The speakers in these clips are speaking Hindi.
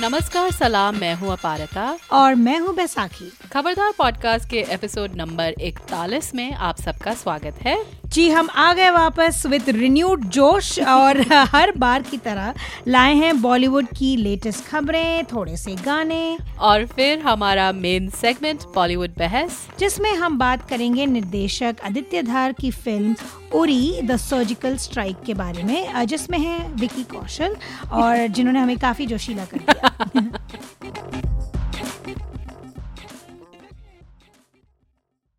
नमस्कार सलाम मैं हूँ अपारता। और मैं हूँ बैसाखी। खबरदार पॉडकास्ट के एपिसोड नंबर 41 में आप सबका स्वागत है। जी हम आ गए वापस विद रिन्यूड जोश और हर बार की तरह लाए हैं बॉलीवुड की लेटेस्ट खबरें थोड़े से गाने। और फिर हमारा मेन सेगमेंट बॉलीवुड बहस। जिसमें हम बात करेंगे निर्देशक आदित्य धार की film Uri the surgical strike के बारे में जिसमें है विकी कौशल और जिन्होंने हमें काफ़ी जोशीला कर दिया।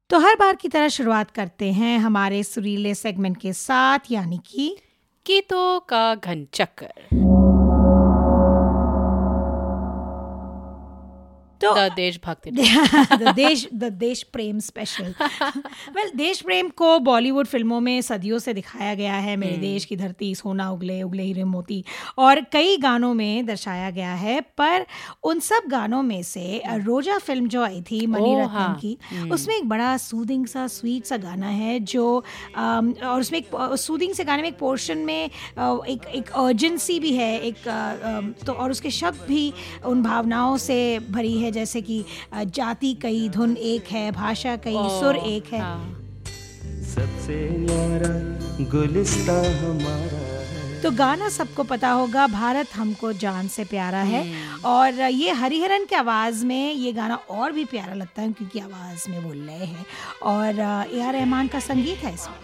तो हर बार की तरह शुरुआत करते हैं हमारे सुरीले सेगमेंट के साथ, यानी कि गीतों का घन चक्कर तो देशभक्ति द देश द देश प्रेम स्पेशल वेल देश प्रेम को बॉलीवुड फ़िल्मों में सदियों से दिखाया गया है मेरे हम्म। देश की धरती सोना उगले उगले हीरे मोती और कई गानों में दर्शाया गया है पर उन सब गानों में से रोजा फ़िल्म जो आई थी मनी रत्न हाँ। की हम्म। उसमें एक बड़ा सूदिंग सा स्वीट सा गाना है जो और उसमें एक सूदिंग से गाने में एक पोर्शन में एक एक अर्जेंसी भी है एक तो और उसके शब्द भी उन भावनाओं से भरी है जैसे कि जाति कई धुन एक है भाषा कई सुर एक है। हाँ। सबसे गुलिस्ता हमारा तो गाना सबको पता होगा भारत हमको जान से प्यारा है। हम्म। और ये हरिहरन की आवाज़ में ये गाना और भी प्यारा लगता है क्योंकि आवाज़ में वो लय है। और ए आर रहमान का संगीत है इसमें।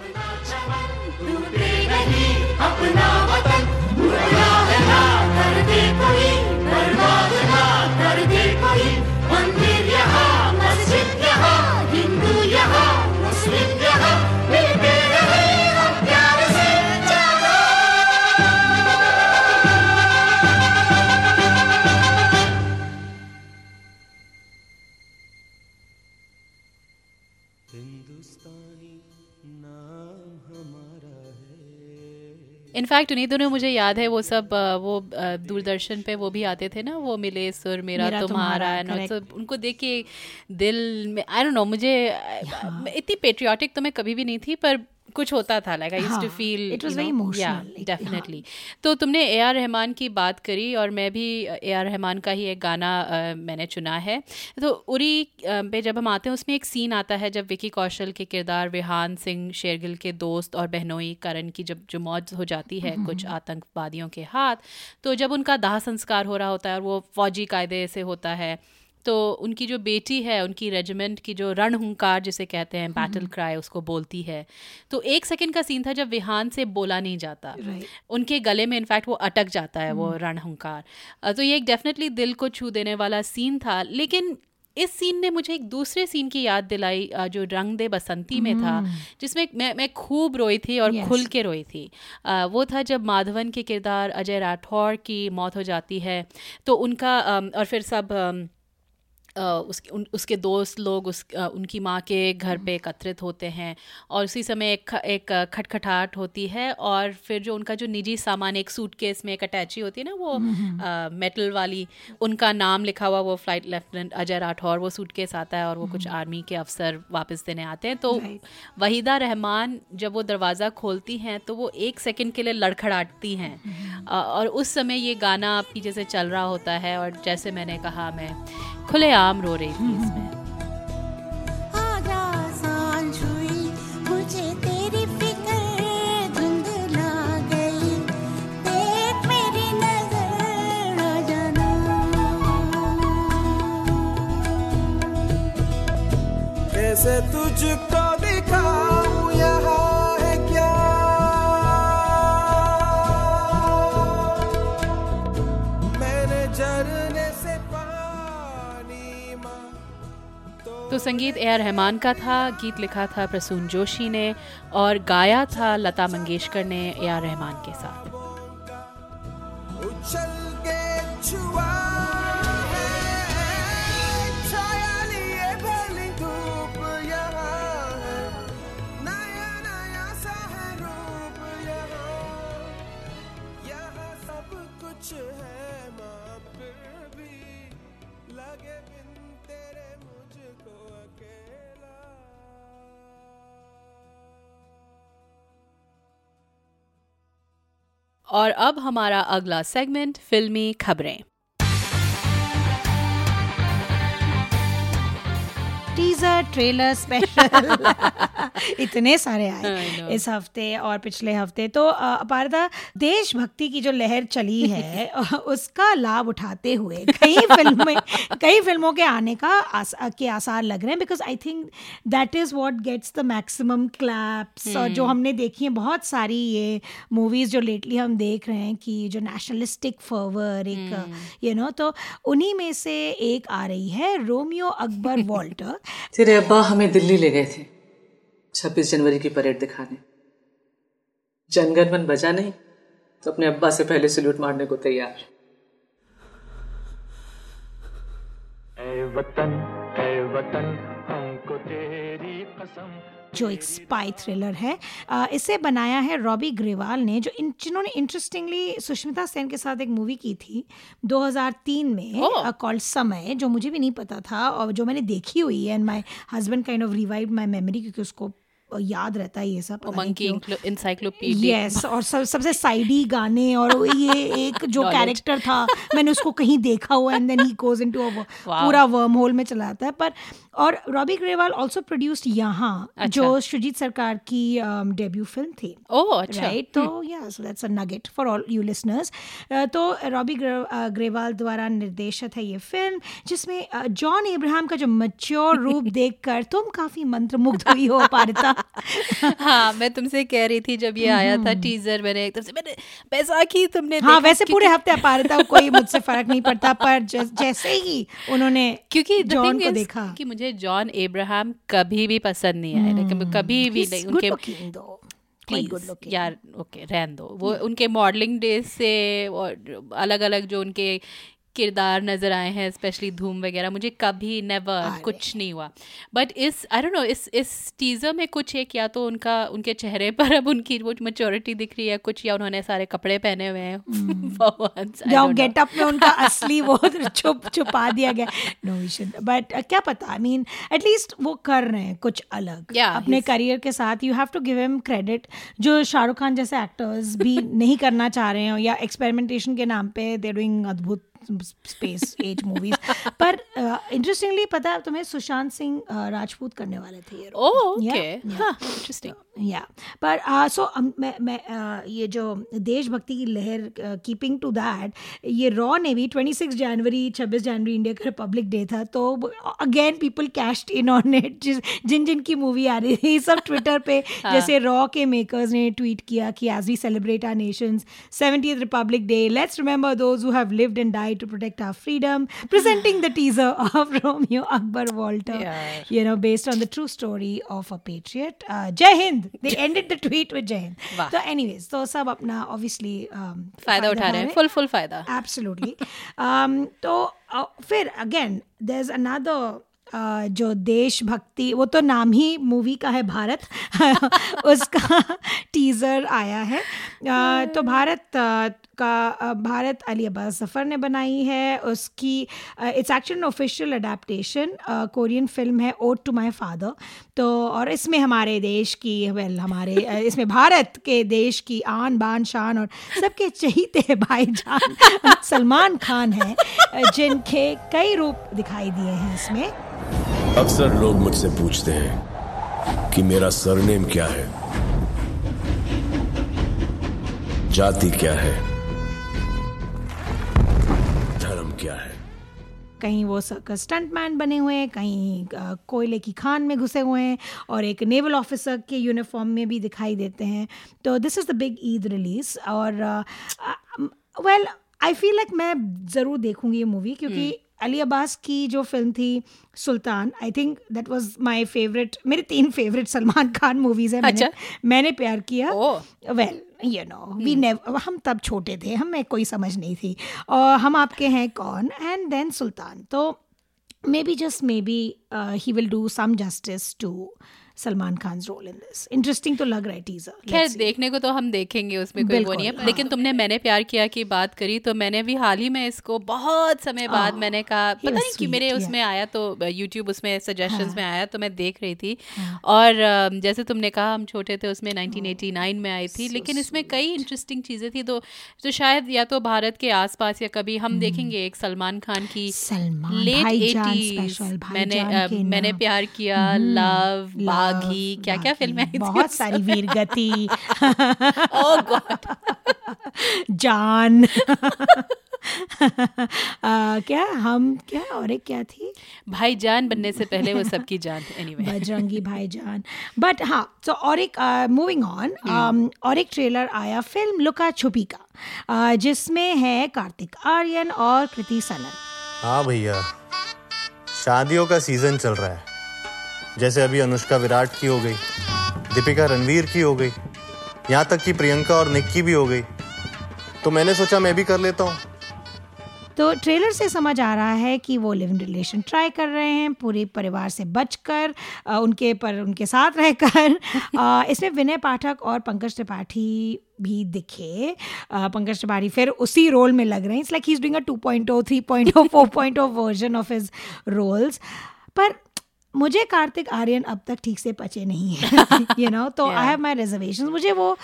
इनफैक्ट उन्हीं दोनों मुझे याद है वो सब वो दूरदर्शन पे वो भी आते थे ना वो मिले सुर मेरा, मेरा तुम्हारा एंड उनको देख के दिल में आई डोंट नो मुझे इतनी पेट्रियाटिक तो मैं कभी भी नहीं थी पर कुछ होता था like I to feel it was very emotional definitely तो तुमने ए आर रहमान की बात करी और मैं भी ए आर रहमान का ही एक गाना uh, मैंने चुना है। तो उरी uh, पे जब हम आते हैं उसमें एक सीन आता है जब विकी कौशल के किरदार विहान सिंह शेरगिल के दोस्त और बहनोई करण की जब जो मौत हो जाती है mm-hmm. कुछ आतंकवादियों के हाथ तो जब उनका दाह संस्कार हो रहा होता है और वो फौजी कायदे से होता है तो उनकी जो बेटी है उनकी रेजिमेंट की जो रणहुंकार जिसे कहते हैं बैटल। क्राई उसको बोलती है तो एक सेकंड का सीन था जब विहान से बोला नहीं जाता उनके गले में इनफैक्ट वो अटक जाता है वो हम्म। रणहुंकार तो ये एक डेफिनेटली दिल को छू देने वाला सीन था लेकिन इस सीन ने मुझे एक दूसरे सीन की याद दिलाई जो रंग दे बसंती में था हम्म। जिसमें मैं मैं खूब रोई थी और yes. खुल के रोई थी वो था जब माधवन के किरदार अजय राठौर की मौत हो जाती है तो उनका और फिर सब उसके उन उसके दोस्त लोग उस उनकी माँ के घर पे एकत्रित होते हैं और उसी समय एक एक खटखटाहट होती है और फिर जो उनका जो निजी सामान एक सूटकेस में एक अटैची होती है ना वो आ, मेटल वाली उनका नाम लिखा हुआ वो फ़्लाइट लेफ्टिनेंट अजय राठौर वो सूटकेस आता है और वो कुछ आर्मी के अफसर वापस देने आते हैं। तो वहीदा रहमान जब वो दरवाज़ा खोलती हैं तो वो एक सेकेंड के लिए लड़खड़ाती हैं। और उस समय ये गाना आपकी जैसे चल रहा होता है और जैसे मैंने कहा मैं खुलेआम रो रही थी इसमें। कैसे तुझको तो संगीत ए आर रहमान का था, गीत लिखा था प्रसून जोशी ने और गाया था लता मंगेशकर ने ए आर रहमान के साथ। और अब हमारा अगला सेगमेंट फिल्मी खबरें। टी टीजर ट्रेलर स्पेशल इतने सारे आए इस हफ़्ते और पिछले हफ़्ते तो अपारदा देशभक्ति की जो लहर चली है उसका लाभ उठाते हुए कई फ़िल्में कई फ़िल्मों के आने का आस, के आसार लग रहे हैं because I think that is what gets the maximum claps और जो hmm. हमने देखी है बहुत सारी ये मूवीज़ जो लेटली हम देख रहे हैं कि जो नेशनलिस्टिक फर्वर एक you hmm. No you know, तो उन्हीं में से एक आ रही है रोमियो अकबर वॉल्टर तेरे अब्बा हमें दिल्ली ले गए थे, छब्बीस जनवरी की परेड दिखाने। जनगण मन बजा नहीं तो अपने अब्बा से पहले सल्यूट मारने को तैयार। ए वतन, ए कसम जो एक स्पाई थ्रिलर है। इसे बनाया है रॉबी ग्रेवाल ने जो इन जिन्होंने इंटरेस्टिंगली सुष्मिता सेन के साथ एक मूवी की थी 2003 में कॉल्ड समय जो मुझे भी नहीं पता था और जो मैंने देखी हुई है and my husband kind of revive my memory क्योंकि उसको याद रहता है ये सब यस और सब सबसे साइडी गाने और ये एक जो कैरेक्टर था मैंने उसको कहीं देखा हुआ and then he goes into पूरा वर्म होल में चला आता है। पर और रॉबी ग्रेवाल आल्सो प्रोड्यूस्ड यहाँ अच्छा. जो शुजीत सरकार की डेब्यू um, फ़िल्म थी। ओह अच्छा। राइट तो या so that's a nugget for all you listeners तो रॉबी ग्रेवाल uh, द्वारा निर्देशित है ये फ़िल्म जिसमें जॉन uh, इब्राहिम का जो मच्योर रूप देखकर तुम काफ़ी मंत्रमुग्ध हुई हो पारिता। हाँ मैं तुमसे कह रही थी जब ये आया था टीजर हम्म। मैंने एकदम से मैंने बैसाखी तुमने हाँ वैसे पूरे हफ़्ते था कोई मुझसे फ़र्क नहीं पड़ता पर जैसे ही उन्होंने क्योंकि जॉन को देखा। कि मुझे जॉन एब्राहम कभी भी पसंद नहीं आया लेकिन कभी भी नहीं उनके यार ओके रहन दो। वो उनके मॉडलिंग डेज़ से और अलग अलग जो उनके किरदार नज़र आए हैं स्पेशली धूम वगैरह। मुझे कभी नेवर कुछ नहीं हुआ। बट इस आई डोंट नो इस इस टीज़र में कुछ एक या तो उनका उनके चेहरे पर अब उनकी वो मैच्योरिटी दिख रही है कुछ या उन्होंने सारे कपड़े पहने हुए हैं। Hmm. गेटअप में उनका असली वो छुप छुपा दिया गया। नो बट uh, क्या पता? आई मीन एटलीस्ट वो कर रहे हैं कुछ अलग। Yeah, अपने करियर के साथ you have to give him credit जो शाहरुख खान जैसे एक्टर्स भी नहीं करना चाह रहे हैं या एक्सपेरिमेंटेशन के नाम पे दे डूइंग अद्भुत स्पेस एज मूवीज़ पर इंटरेस्टिंगली uh, पता है तुम्हें सुशांत सिंह uh, राजपूत करने वाले थे इंटरेस्टिंग या पर सो मैं मैं uh, ये जो देशभक्ति की लहर कीपिंग टू दैट ये रॉ ने भी ट्वेंटी सिक्स जनवरी छब्बीस जनवरी इंडिया का रिपब्लिक डे था तो again people cashed in on it जिन जिन की मूवी आ रही थी सब ट्विटर पे हाँ. जैसे रॉ के मेकर्स ने ट्वीट किया कि as we celebrate our nation seventy republic day let's remember those who have lived and died to protect our freedom, presenting the teaser of Romeo Akbar Walter, yeah. you know, based on the true story of a patriot. Uh, Jai Hind. They ended the tweet with Jai Hind. So, anyways, so सब अपना obviously um, फायदा उठा रहे हैं, full full फायदा. Absolutely. um, तो uh, फिर again, there's another जो देशभक्ति वो तो नाम ही मूवी का है भारत। उसका टीज़र आया है। तो भारत का भारत अली अब्बास जफ़र ने बनाई है। उसकी it's actually official adaptation Korean film है ओट टू माय फादर तो और इसमें हमारे देश की वेल हमारे इसमें भारत के देश की आन बान शान और सबके चहीते भाईजान सलमान खान हैं जिनके कई रूप दिखाई दिए हैं इसमें। अक्सर लोग मुझसे पूछते हैं कि मेरा सरनेम क्या है? जाति क्या है? धर्म क्या है? कहीं वो स्टंट मैन बने हुए हैं कहीं कोयले की खान में घुसे हुए हैं और एक नेवल ऑफिसर के यूनिफॉर्म में भी दिखाई देते हैं। तो this is the big Eid release और वेल आई फील लाइक मैं ज़रूर देखूँगी ये मूवी क्योंकि hmm. अली अब्बास की जो फ़िल्म थी Sultan I think that was my favourite मेरे तीन फेवरेट सलमान खान मूवीज़ हैं अच्छा? मैंने, मैंने प्यार किया। Well you know we never हम तब छोटे थे हमें कोई समझ नहीं थी। और हम आपके हैं कौन? And then Sultan. तो maybe just maybe he will do some justice to Salman Khan role in this interesting तो लग रहा है टीजर खैर देखने को तो हम देखेंगे उसमें कोई वो नहीं है। लेकिन तुमने मैंने प्यार किया की बात करी तो मैंने भी हाल ही में इसको बहुत समय बाद मैंने कहा पता नहीं कि मेरे उसमें आया तो यूट्यूब उसमें सजेशन हाँ। में आया तो मैं देख रही थी। हाँ। और जैसे तुमने कहा हम छोटे थे उसमें 1989 में आई थी। लेकिन इसमें कई इंटरेस्टिंग चीज़ें थी तो तो शायद या तो भारत के आसपास या कभी हम हम्म। देखेंगे एक सलमान खान की लेट एटीज मैंने मैंने प्यार किया लव हम्म। बागी क्या क्या फ़िल्में आई बहुत सारी वीर गति गॉड जान। आ, क्या हम क्या और एक क्या थी? भाई जान बनने से पहले वो सबकी जान एनीवे anyway. बजरंगी भाई जान बट हाँ तो और एक मूविंग ऑन और एक ट्रेलर आया फ़िल्म लुका छुपी का uh, जिसमें है कार्तिक आर्यन और कृति सनन। हाँ भैया शादियों का सीज़न चल रहा है। जैसे अभी अनुष्का विराट की हो गई दीपिका रणवीर की हो गई यहाँ तक कि प्रियंका और निक की भी हो गई। तो मैंने सोचा मैं भी कर लेता हूँ। तो ट्रेलर से समझ आ रहा है कि वो लिव इन रिलेशन ट्राई कर रहे हैं पूरे परिवार से बचकर उनके पर उनके साथ रहकर। इसमें विनय पाठक और पंकज त्रिपाठी भी दिखे। पंकज त्रिपाठी फिर उसी रोल में लग रहे हैं। It's like he is doing a 2.0 3.0 4.0 version of his roles पर मुझे कार्तिक आर्यन अब तक ठीक से पचे नहीं है यू नो तो आई हैव माई रिजर्वेशन मुझे वो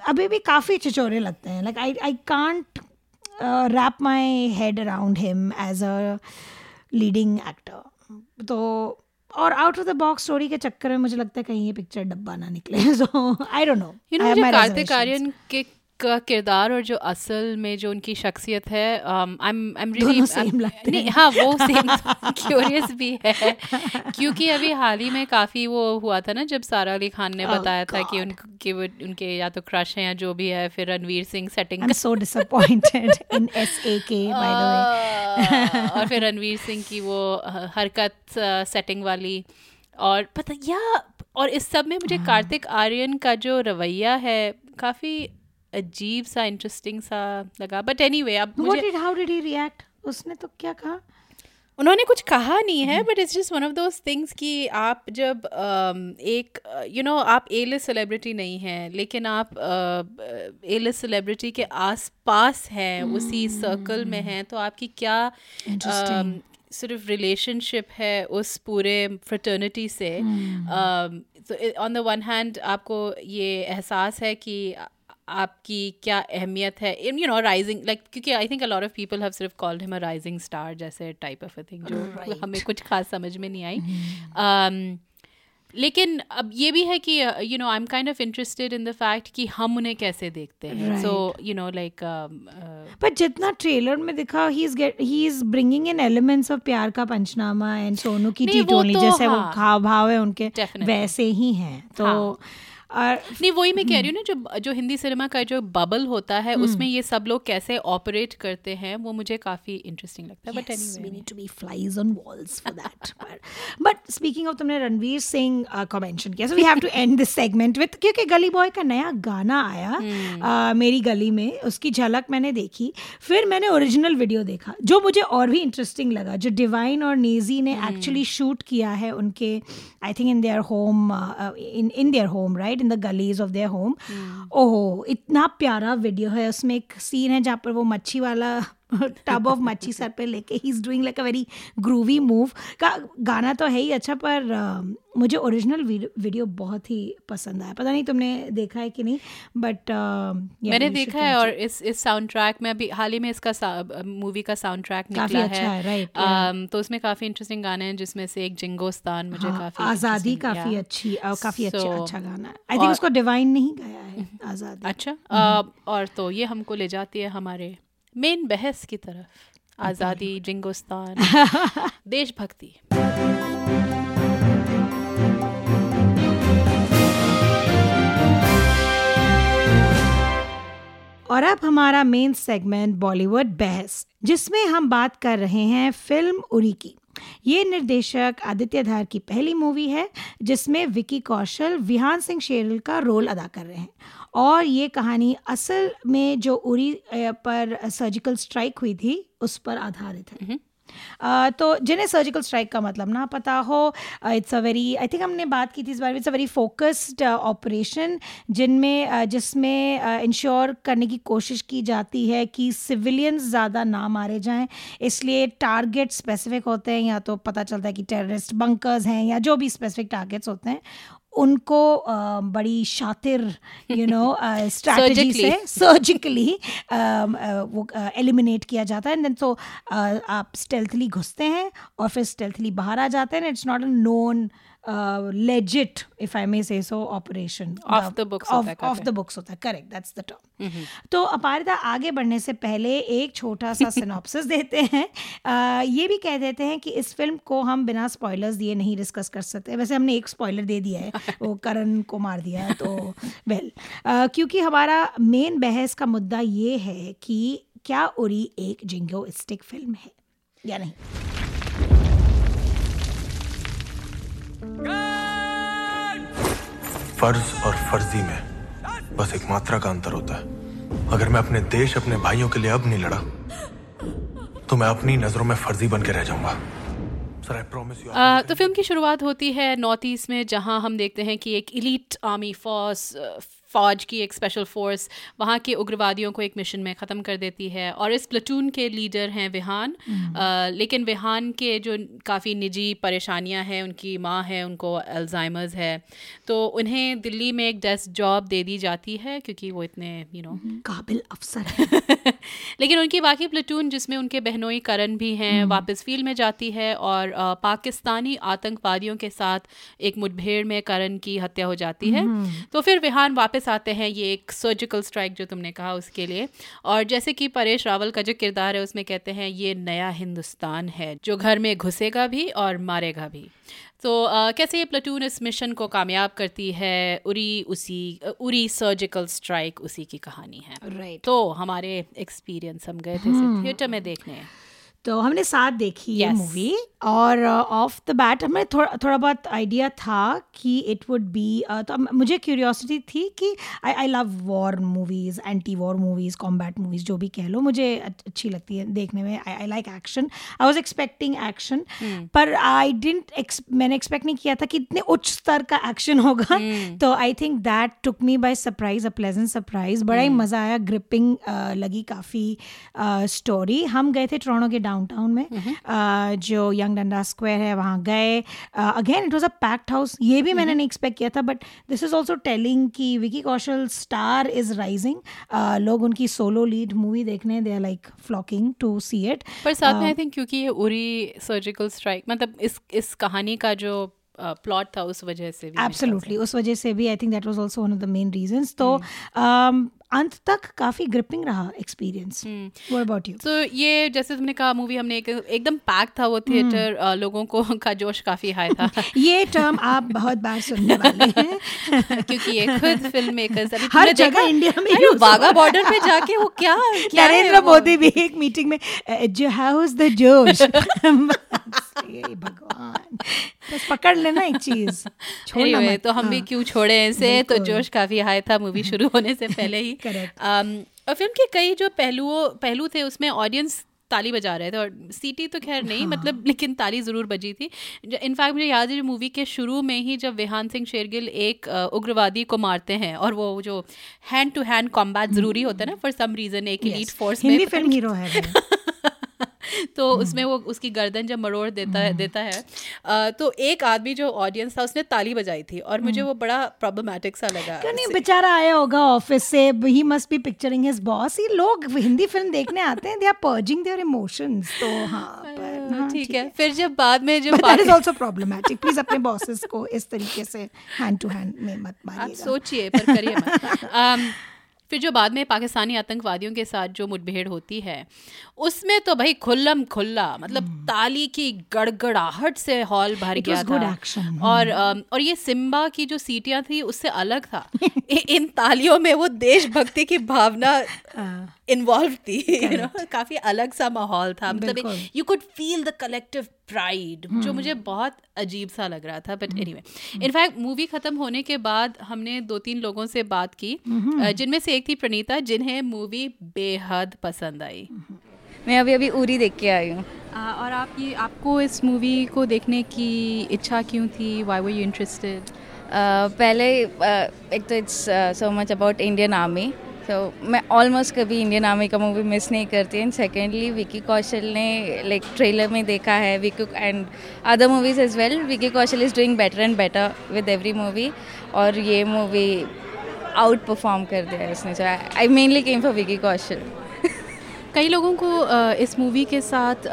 अभी भी काफ़ी चिचोरे लगते हैं। Like I I can't wrap my head around him as a leading actor तो और out of the box story के चक्कर में मुझे लगता है कहीं ये पिक्चर डब्बा ना निकले। So I don't know you know Kartik Aaryan के का किरदार और जो असल में जो उनकी शख्सियत है आई एम एम रियली नहीं हाँ वो सेम क्यूरियस भी है क्योंकि अभी हाल ही में काफ़ी वो हुआ था ना जब सारा अली खान ने oh बताया God. था कि उनके वो उनके या तो क्रश हैं या जो भी है फिर Ranveer Singh setting so disappointed in SAK by the way और फिर रणवीर सिंह की वो हरकत सेटिंग uh, वाली और पता या और इस सब में मुझे हाँ। कार्तिक आर्यन का जो रवैया है काफ़ी अजीब सा इंटरेस्टिंग सा लगा। बट एनी वे अब हाउ डिड ही रिएक्ट उसने तो क्या कहा? उन्होंने कुछ कहा नहीं है but it's just one of those things कि आप जब um, एक you uh, know you know, आप ए लिस्ट सेलिब्रिटी नहीं हैं लेकिन आप ए लिस्ट सेलिब्रिटी के आस पास हैं hmm. उसी सर्कल में हैं तो आपकी क्या सिर्फ़ रिलेशनशिप है उस पूरे फ्रटर्निटी से? ऑन द वन हैंड आपको ये एहसास है कि आपकी क्या अहमियत है? In you know rising like क्योंकि I think a lot of people have सिर्फ़ called him a rising star जैसे टाइप ऑफ़ अ थिंग जो right. हमें कुछ खास समझ में नहीं आई। Um, लेकिन अब ये भी है कि you know I am kind of interested in the fact कि हम उन्हें कैसे देखते हैं। So you know like but जितना ट्रेलर में दिखा he is get he is bringing in elements of Pyaar Ka Panchnama and Sonu की टी टोली तो, जैसे हाँ, वो खाव भाव है उनके वैसे ही हैं। तो हाँ. और नहीं वही मैं कह रही हूँ ना जो जो हिंदी सिनेमा का जो बबल होता है हम्म। उसमें ये सब लोग कैसे ऑपरेट करते हैं वो मुझे काफ़ी इंटरेस्टिंग लगता है but we need to be flies on walls for that but speaking of तुमने रणवीर सिंह का मेंशन किया so we have to end this segment with क्योंकि गली बॉय का नया गाना आया uh, मेरी गली में उसकी झलक मैंने देखी फिर मैंने ओरिजिनल वीडियो देखा जो मुझे और भी इंटरेस्टिंग लगा जो डिवाइन और नेजी ने एक्चुअली हम्म। शूट किया है उनके I think in their home in in their home right in the gullies of their home ओहो इतना प्यारा वीडियो है उसमें एक सीन है जहाँ पर वो मच्छी वाला टब ऑफ़ मच्छी सर पे लेके he is doing like a very groovy move का गाना तो है ही अच्छा पर uh, मुझे ओरिजिनल वीडियो बहुत ही पसंद आया पता नहीं तुमने देखा है कि नहीं बट uh, मैंने देखा है और इस इस साउंड ट्रैक में अभी हाल ही में इसका मूवी का साउंड ट्रैक निकला अच्छा है, राइट um, तो उसमें काफ़ी इंटरेस्टिंग गाने हैं जिसमें से एक जिंगोस्तान मुझे हाँ, काफ़ी आज़ादी काफ़ी अच्छी uh, काफ़ी अच्छा अच्छा गाना है आई थिंक उसको डिवाइन नहीं गाया है आज़ादी अच्छा और तो ये हमको ले जाती है हमारे मेन बहस की तरफ़। आज़ादी जिंगोस्तान देशभक्ति। और अब हमारा मेन सेगमेंट बॉलीवुड बहस जिसमें हम बात कर रहे हैं फ़िल्म उरी की। ये निर्देशक आदित्य धार की पहली मूवी है जिसमें विकी कौशल विहान सिंह शेरल का रोल अदा कर रहे हैं। और ये कहानी असल में जो उरी पर सर्जिकल स्ट्राइक हुई थी उस पर आधारित है। Uh, तो जिन्हें सर्जिकल स्ट्राइक का मतलब ना पता हो it's a very I think हमने बात की थी इस बारे में it's a very focused operation जिनमें जिसमें इंश्योर करने की कोशिश की जाती है कि सिविलियंस ज़्यादा ना मारे जाएँ। इसलिए टारगेट स्पेसिफिक होते हैं, या तो पता चलता है कि टेररिस्ट बंकर्स हैं, या जो भी स्पेसिफिक टारगेट्स होते हैं उनको बड़ी शातिर यू नो स्ट्रैटेजी से सर्जिकली वो एलिमिनेट किया जाता है. देन सो आप स्टेल्थली घुसते हैं और फिर स्टेल्थली बाहर आ जाते हैं it's not a known legit if I may say so operation off the books off the books होता है. करेक्ट दैट्स द टर्म तो अपारिता आगे बढ़ने से पहले एक छोटा सा सिनॉप्सिस देते हैं। uh, ये भी कह देते हैं कि इस फ़िल्म को हम बिना स्पॉयलर्स दिए नहीं डिस्कस कर सकते। वैसे हमने एक स्पॉयलर दे दिया है वो करण को मार दिया तो वेल क्योंकि हमारा मेन बहस का मुद्दा ये है कि क्या उरी एक जिंगोइस्टिक फ़िल्म है या नहीं? फ़र्ज़ और फर्जी में। बस एक मात्रा का अंतर होता है। अगर मैं अपने देश अपने भाइयों के लिए अब नहीं लड़ा तो मैं अपनी नज़रों में फर्जी बन के रह जाऊँगा। तो फ़िल्म की शुरुआत होती है नॉर्थ ईस्ट में जहाँ हम देखते हैं कि एक इलीट आर्मी फोर्स फ़ौज की एक स्पेशल फ़ोर्स वहाँ के उग्रवादियों को एक मिशन में ख़त्म कर देती है। और इस प्लेटून के लीडर हैं विहान। हम्म। लेकिन विहान के जो काफ़ी निजी परेशानियाँ हैं उनकी माँ है उनको अल्जाइमर्स है। तो उन्हें दिल्ली में एक डेस्क जॉब दे दी जाती है क्योंकि वो इतने यू नो हम्म, काबिल अफसर है। लेकिन उनकी बाकी प्लेटून जिसमें उनके बहनोई करण भी हैं हम्म। वापस फ़ील्ड में जाती है और पाकिस्तानी आतंकवादियों के साथ एक मुठभेड़ में करण की हत्या हो जाती है। तो फिर विहान वापस वापस आते हैं ये एक सर्जिकल स्ट्राइक जो तुमने कहा उसके लिए। और जैसे कि परेश रावल का जो किरदार है उसमें कहते हैं ये नया हिंदुस्तान है जो घर में घुसेगा भी और मारेगा भी। तो uh, कैसे ये प्लेटून इस मिशन को कामयाब करती है? उरी उसी उरी सर्जिकल स्ट्राइक उसी की कहानी है। Right right. तो हमारे एक्सपीरियंस हम गए थे थिएटर में देखने। तो हमने साथ देखी ये मूवी और ऑफ़ द बैट हमें थोड़ा थोड़ा बहुत आइडिया था कि इट वुड बी तो मुझे क्यूरियोसिटी थी कि I I love war movies anti war movies combat movies जो भी कह लो मुझे अच्छी लगती है देखने में। I I like action I was expecting action पर आई डिंट मैंने एक्सपेक्ट नहीं किया था कि इतने उच्च स्तर का एक्शन होगा। Hmm. तो I think that took me by surprise a pleasant surprise बड़ा ही hmm. मज़ा आया ग्रिपिंग uh, लगी काफ़ी स्टोरी uh, हम गए थे टोरोंटो के डाउनटाउन में uh, जो यंग डंडा स्क्वायर है वहाँ गए। Again it was a packed house ये भी मैंने नहीं एक्सपेक्ट किया था but this is also telling कि Vicky Kaushal star is rising लोग उनकी सोलो लीड मूवी देखने they are like flocking to see it पर साथ में आई थिंक क्योंकि ये उरी सर्जिकल स्ट्राइक मतलब इस इस कहानी का जो प्लॉट uh, था उस वजह से भी एब्सोल्युटली उस वजह से भी I think that was also one of the main reasons तो um, अंत तक काफ़ी ग्रिपिंग रहा एक्सपीरियंस व्हाट अबाउट यू तो ये जैसे तुमने कहा मूवी हमने एक, एकदम पैक था वो थिएटर hmm. लोगों को का जोश काफ़ी हाई था। ये टर्म आप बहुत बार सुनने वाले हैं। क्योंकि ये खुद फ़िल्म मेकर्स हर जगह इंडिया में वाघा बॉर्डर पे जाके वो क्या नरेंद्र मोदी भी एक मीटिंग में जो हाउस द जोश भगवान। बस पकड़ लेना एक चीज़। anyway, तो हम भी हाँ। क्यों छोड़े ऐसे तो जोश काफ़ी हाई था मूवी शुरू होने से पहले ही। Um, और फ़िल्म के कई जो पहलुओं पहलू थे उसमें ऑडियंस ताली बजा रहे थे और सीटी तो खैर नहीं हाँ. मतलब लेकिन ताली ज़रूर बजी थी। इनफैक्ट मुझे याद है जो मूवी के शुरू में ही जब विहान सिंह शेरगिल एक उग्रवादी को मारते हैं और वो जो हैंड टू हैंड कॉम्बैट ज़रूरी होता है ना फॉर सम रीज़न एक फोर्स में फ़िल्म हीरो है। तो हम्म। उसमें वो उसकी गर्दन जब मरोड़ देता है हम्म। देता है तो एक आदमी जो ऑडियंस था उसने ताली बजाई थी और मुझे हम्म। वो बड़ा प्रॉब्लमेटिक सा लगा। क्यों नहीं? बेचारा आया होगा ऑफ़िस से he must be picturing his boss ही लोग हिंदी फ़िल्म देखने आते हैं they are purging their emotions तो हाँ, हाँ ठीक है। फिर जब बाद में जब that is also problematic please अपने बॉसेस को इस तरीके से हैंड टू हैंड में मत मारिएगा। आप सोचिए पर करिए मत। फिर जो बाद में पाकिस्तानी आतंकवादियों के साथ जो मुठभेड़ होती है उसमें तो भाई खुल्लम खुल्ला मतलब hmm. ताली की गड़गड़ाहट से हॉल भर गया था hmm. और और ये सिम्बा की जो सीटियाँ थी उससे अलग था इन तालियों में वो देशभक्ति की भावना इन्वॉल्व हाँ। थी यू नो काफ़ी अलग सा माहौल था मतलब you could feel the collective pride जो hmm. मुझे बहुत अजीब सा लग रहा था but anyway in fact movie ख़त्म होने के बाद हमने दो तीन लोगों से बात की. जिनमें से एक थी प्रणीता जिन्हें मूवी बेहद पसंद आई मैं अभी अभी उरी देख के आई हूँ। और आप ये आपको इस मूवी को देखने की इच्छा क्यों थी? वाई वो यू इंटरेस्टेड पहले uh, एक तो it's so much about Indian army तो मैं ऑलमोस्ट कभी इंडियन आर्मी का मूवी मिस नहीं करती। एंड सेकेंडली विकी कौशल ने लाइक ट्रेलर में देखा है Vicky and other movies as well Vicky Kaushal is doing better and better with every movie और ये मूवी आउट परफॉर्म कर दिया है उसने जो I mainly came for Vicky Kaushal कई लोगों को इस मूवी के साथ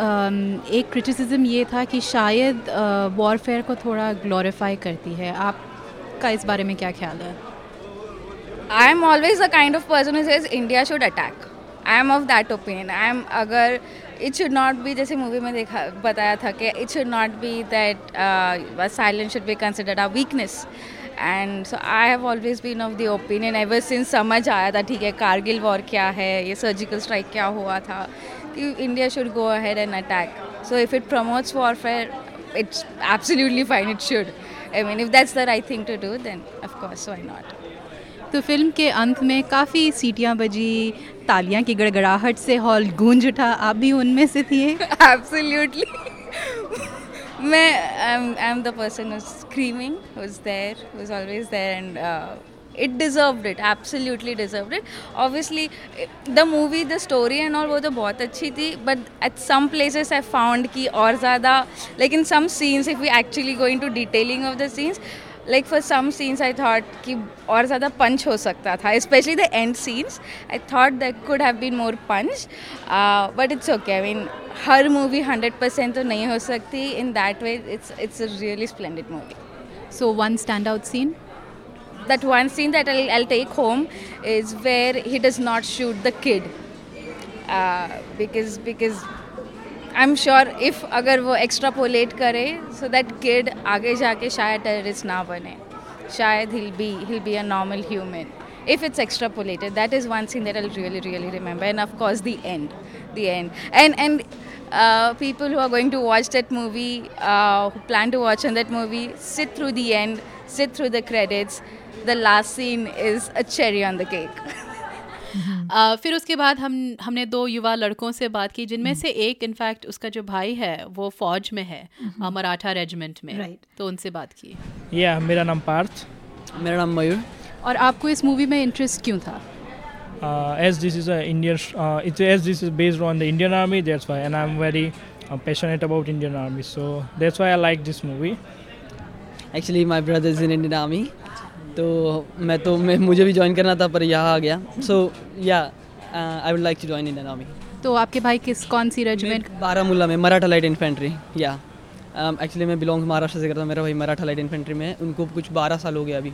एक क्रिटिसिज्म ये था कि शायद वॉरफेयर को थोड़ा ग्लोरीफाई करती है। आपका इस बारे में क्या ख्याल है? I am always the kind of person is India should attack I am of that opinion I am अगर इट शुड नॉट बी जैसे मूवी में देखा, बताया था कि it should not be that silent should be considered a weakness and so I have always been of the opinion ever since समझ आया था ठीक है कारगिल वॉर क्या है ये सर्जिकल स्ट्राइक क्या हुआ था कि India should go ahead and attack so if it promotes warfare it's absolutely fine it should I mean if that's the right thing to do then course why not तो फ़िल्म के अंत में काफ़ी सीटियाँ बजी तालियाँ की गड़गड़ाहट से हॉल गूंज उठा आप भी उनमें से थी एब्सोल्युटली मैं I am the person screaming was there was always there and uh, it deserved it absolutely deserved it obviously the movie the story and all वो तो बहुत अच्छी थी but at some places I found कि और ज़्यादा like in some scenes if we actually go into detailing of the scenes like for some scenes I thought कि और punch हो सकता था especially the end scenes I thought there could have been more punch uh, but it's okay I mean हर मूवी 100% तो नहीं हो सकती in that way it's it's a really splendid movie so one standout scene that one scene that I'll, I'll take home is where he does not shoot the kid uh, because because I'm sure if अगर वो extrapolate करे so that kid आगे जाके शायद terrorist ना बने शायद he'll be he'll be a normal human if it's extrapolated that is one scene that I'll really really remember and of course the end the end and and uh, people who are going to watch that movie, uh, who plan to watch on that movie, sit through the end, sit through the credits. The last scene is a cherry on the cake. uh, फिर उसके बाद हम हमने दो युवा लड़कों से बात की जिनमें से एक इनफैक्ट उसका जो भाई है वो फौज में है मराठा रेजिमेंट में right. तो उनसे बात की या yeah, मेरा नाम पार्थ मेरा नाम मयूर और आपको इस मूवी में इंटरेस्ट क्यों था uh, as this is a Indian, uh, it's as this is based on the Indian Army. That's why, and I'm very uh, passionate about Indian Army. So that's why I like this movie. Actually, my brother is in Indian Army. तो मैं तो मैं मुझे भी ज्वाइन करना था पर यहाँ आ गया so yeah I would like to join Indian army तो आपके भाई किस कौन सी रेजिमेंट बारामूला में मराठा लाइट इन्फेंट्री या एक्चुअली मैं बिलोंग महाराष्ट्र से करता हूँ मेरा भाई मराठा लाइट इन्फेंट्री में उनको कुछ बारह साल हो गया अभी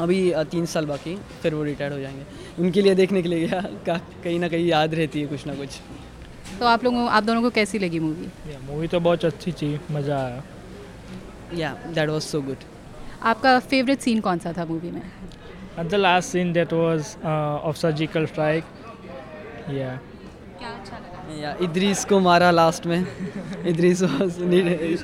अभी तीन साल बाकी फिर वो रिटायर्ड हो जाएँगे। उनके लिए देखने के लिए गया कहीं ना कहीं याद रहती है कुछ ना कुछ। तो आप लोगों आप दोनों को कैसी लगी मूवी मूवी तो बहुत अच्छी थी मज़ा आया। Yeah that was so good आपका फेवरेट सीन कौन सा था मूवी में? The last scene that was of surgical strike या क्या अच्छा लगा? या इद्रीस को मारा लास्ट में। Idris was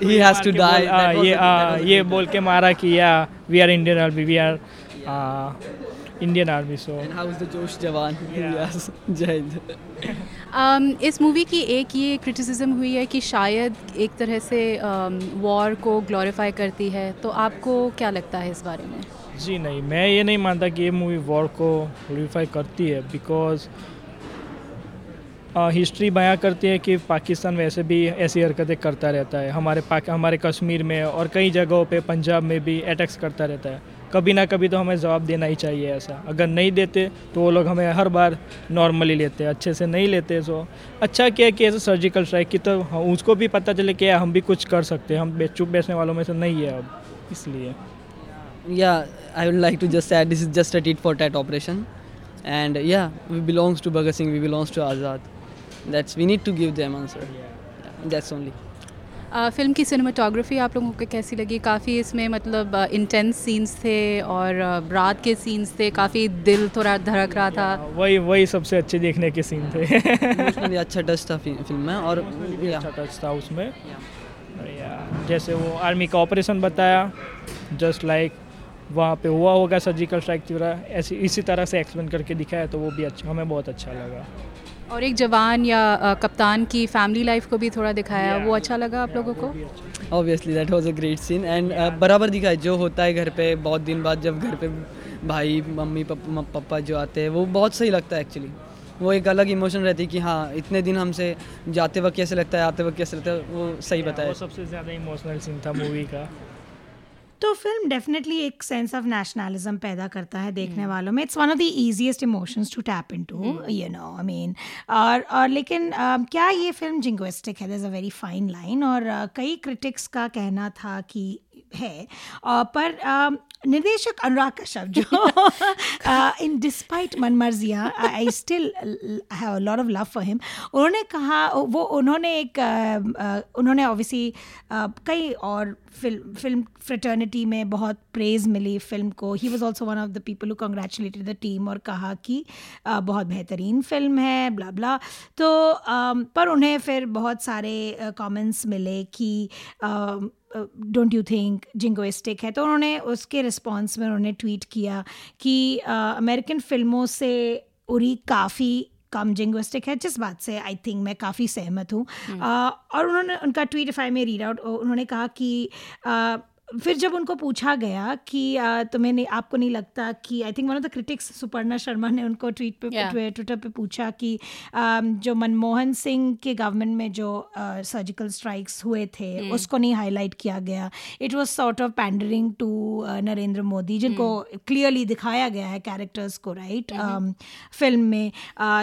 he has to die ये uh, ये बोल के मारा कि yeah we are Indian army we are Indian army so how is the josh jawan yes जय हिंद um, इस मूवी की एक ये क्रिटिसिज्म हुई है कि शायद एक तरह से वॉर um, को ग्लोरीफाई करती है। तो आपको क्या लगता है इस बारे में? जी नहीं मैं ये नहीं मानता कि ये मूवी वॉर को ग्लोरीफाई करती है बिकॉज़ हिस्ट्री बयां करती है कि पाकिस्तान वैसे भी ऐसी हरकतें करता रहता है। हमारे पाक हमारे कश्मीर में और कई जगहों पे पंजाब में भी अटैक्स करता रहता है। कभी ना कभी तो हमें जवाब देना ही चाहिए ऐसा। अगर नहीं देते तो वो लोग हमें हर बार नॉर्मली लेते अच्छे से नहीं लेते सो अच्छा किया कि ऐसे सर्जिकल स्ट्राइक की तो उसको भी पता चले कि हम भी कुछ कर सकते हैं, हम चुप बैठने वालों में से नहीं है अब, इसलिए। Yeah I would like to just add this is just a tit for tat operation and yeah we belongs to Bhagat Singh we belongs to Azad that's we need to give them answer that's only film की सिनेमाटोग्राफी आप लोगों को कैसी लगी? काफ़ी इसमें मतलब इंटेंस सीन्स थे और रात के सीन्स थे काफ़ी दिल थोड़ा धड़क रहा था। वही वही सबसे अच्छे देखने के सीन थे। भी अच्छा टच था फ़िल्म में और अच्छा टच था उसमें। जैसे वो आर्मी का ऑपरेशन बताया जस्ट लाइक वहाँ पे हुआ होगा सर्जिकल स्ट्राइक ऐसी इसी तरह से एक्सप्लेन करके दिखाया तो वो भी अच्छा हमें बहुत अच्छा लगा। और एक जवान या कप्तान की फैमिली लाइफ को भी थोड़ा दिखाया वो अच्छा लगा आप लोगों को? Obviously that was a great scene and बराबर दिखाया जो होता है घर पे बहुत दिन बाद जब घर पे भाई मम्मी पापा पापा जो आते हैं वो बहुत सही लगता है एक्चुअली वो एक अलग इमोशन रहती है कि हाँ इतने दिन हमसे जाते वक्त कैसे लगता है आते वक्त कैसे लगता है वो सही बताया। सबसे ज़्यादा इमोशनल सीन था मूवी का। तो फ़िल्म डेफिनेटली एक सेंस ऑफ़ नेशनलिज्म पैदा करता है देखने वालों में। It's one of the easiest emotions to tap in to you know I mean और और लेकिन uh, क्या ये फ़िल्म जिंग्विस्टिक है? Does a very fine line और uh, कई क्रिटिक्स का कहना था कि है। पर निर्देशक अनुराग कश्यप जो इन despite Manmarziyaan I still have lot of love for him उन्होंने कहा वो उन्होंने एक uh, uh, उन्होंने ऑब्वियसली कई और फ़िल्म फ़िल्म फ्रेटर्निटी में बहुत प्रेज मिली फ़िल्म को. He was also one of the people who congratulated the team और कहा कि uh, बहुत बेहतरीन फ़िल्म है ब्ला ब्ला तो um, पर उन्हें फिर बहुत सारे कमेंट्स uh, मिले कि uh, don't you think jingoistic है? तो उन्होंने उसके रिस्पॉन्स में उन्होंने ट्वीट किया कि अमेरिकन uh, फ़िल्मों से उरी काफ़ी कम जिंग्विस्टिक है। जिस बात से आई थिंक मैं काफ़ी सहमत हूँ। uh, और उन्होंने उनका ट्वीट इफ़ आई में रीड आउट उन्होंने कहा कि uh, फिर जब उनको पूछा गया कि तुम्हें नहीं आपको नहीं लगता कि I think one of the critics Suparna Sharma ने उनको ट्वीट पे ट्विटर पे पूछा कि जो मनमोहन सिंह के गवर्नमेंट में जो सर्जिकल स्ट्राइक्स हुए थे hmm. उसको नहीं हाईलाइट किया गया। It was sort of pandering to Narendra Modi जिनको क्लियरली hmm. दिखाया गया है कैरेक्टर्स को राइट फ़िल्म में।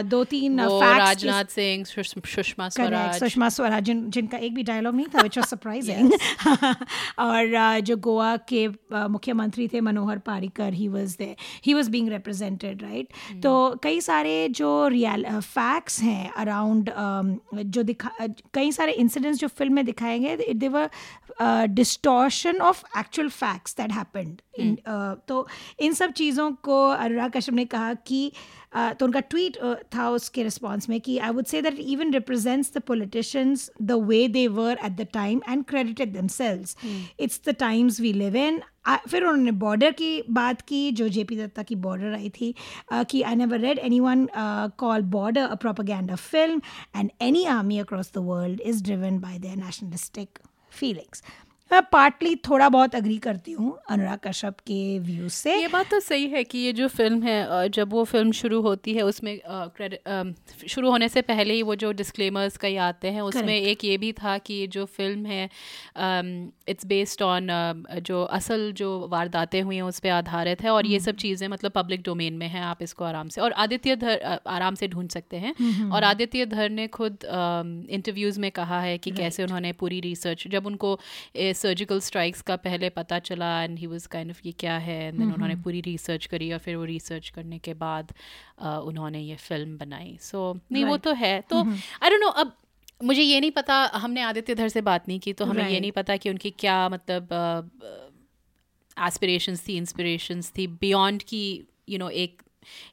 दो तीन राजनाथ सिंह सुषमा स्वराज। सुषमा स्वराज जिनका एक भी डायलॉग नहीं था विच वाज सरप्राइजिंग और जो गोवा के मुख्यमंत्री थे Manohar Parrikar he was they he was being represented right तो कई सारे जो रियल फैक्ट्स हैं अराउंड um, जो दिखा कई सारे इंसिडेंट्स जो फ़िल्म में दिखाए गए they were distortion of actual facts that happened तो इन सब चीज़ों को अनुराग कश्यप ने कहा कि Uh, तो उनका ट्वीट uh, था उसके रिस्पॉन्स में कि I would say that even represents the politicians the way they were at the time and credited themselves it's the times we live in फिर उन्होंने बॉर्डर की बात की जो जे पी दत्ता की बॉर्डर आई थी uh, कि I never read anyone call Border a propaganda film and any army across the world is driven by their nationalistic feelings मैं पार्टली थोड़ा बहुत अग्री करती हूँ अनुराग कश्यप के व्यू से। ये बात तो सही है कि ये जो फ़िल्म है जब वो फ़िल्म शुरू होती है उसमें क्रेडिट शुरू होने से पहले ही वो जो डिस्क्लेमर्स कई आते हैं उसमें एक ये भी था कि ये जो फ़िल्म है इट्स बेस्ड ऑन जो असल जो वारदातें हुई हैं उस पर आधारित है और ये सब चीज़ें मतलब पब्लिक डोमेन में हैं आप इसको आराम से और आदित्य धर आराम से ढूंढ सकते हैं। और आदित्य धर ने खुद इंटरव्यूज़ में कहा है कि कैसे उन्होंने पूरी रिसर्च जब उनको सर्जिकल स्ट्राइक्स का पहले पता चला and he was kind of ये क्या है? एंड देन उन्होंने पूरी रिसर्च करी और फिर वो रिसर्च करने के बाद उन्होंने ये फ़िल्म बनाई। सो नहीं वो तो है। तो आई डोंट नो अब मुझे ये नहीं पता हमने आदित्य धर से बात नहीं की तो हमें ये नहीं पता कि उनकी क्या मतलब एस्पिरेशंस थी इंस्पिरेशंस थी बियॉन्ड की यू नो एक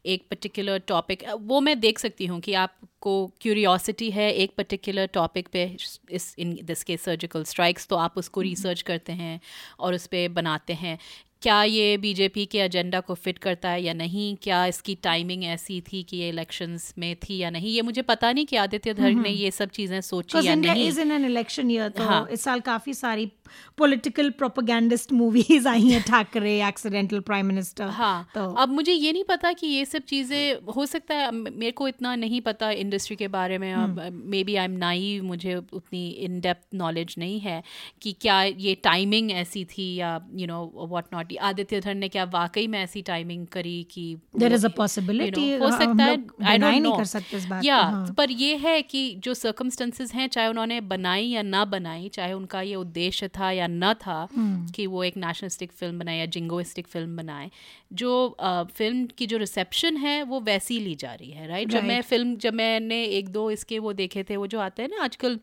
एक पर्टिकुलर टॉपिक वो मैं देख सकती हूँ कि आपको क्यूरियोसिटी है एक पर्टिकुलर टॉपिक पे इस इन दिस के सर्जिकल स्ट्राइक्स तो आप उसको रिसर्च करते हैं और उस पर बनाते हैं। क्या ये बीजेपी के एजेंडा को फिट करता है या नहीं? क्या इसकी टाइमिंग ऐसी थी कि ये इलेक्शंस में थी या नहीं? ये मुझे पता नहीं कि आदित्य धर ने ये सब चीज़ें सोची या नहीं। Is in an election year तो हाँ. इस साल काफ़ी सारी पॉलिटिकल प्रोपेगेंडिस्ट मूवीज़ आई हैं ठाकरे एक्सीडेंटल प्राइम मिनिस्टर हाँ। तो अब मुझे ये नहीं पता कि ये सब चीज़ें हो सकता है मेरे को इतना नहीं पता इंडस्ट्री के बारे में मे बी आई एम नाई मुझे उतनी इन डेप्थ नॉलेज नहीं है कि क्या ये टाइमिंग ऐसी थी या you know what not Aditya Dhar ने क्या वाकई में ऐसी टाइमिंग करी कि देयर इज़ अ पॉसिबिलिटी हो सकता है आई डोंट नहीं कर सकते इस बात या हाँ. पर यह है कि जो सर्कमस्टेंसेस हैं चाहे उन्होंने बनाई या ना बनाई चाहे उनका ये उद्देश्य था या न था hmm. कि वो एक नेशनलिस्टिक फ़िल्म बनाए या जिंगोइस्टिक फ़िल्म बनाए जो फ़िल्म uh, की जो रिसेप्शन है वो वैसी ली जा रही है राइट right? right. जब मैं फ़िल्म जब मैंने एक दो इसके वो देखे थे वो जो आते हैं ना आजकल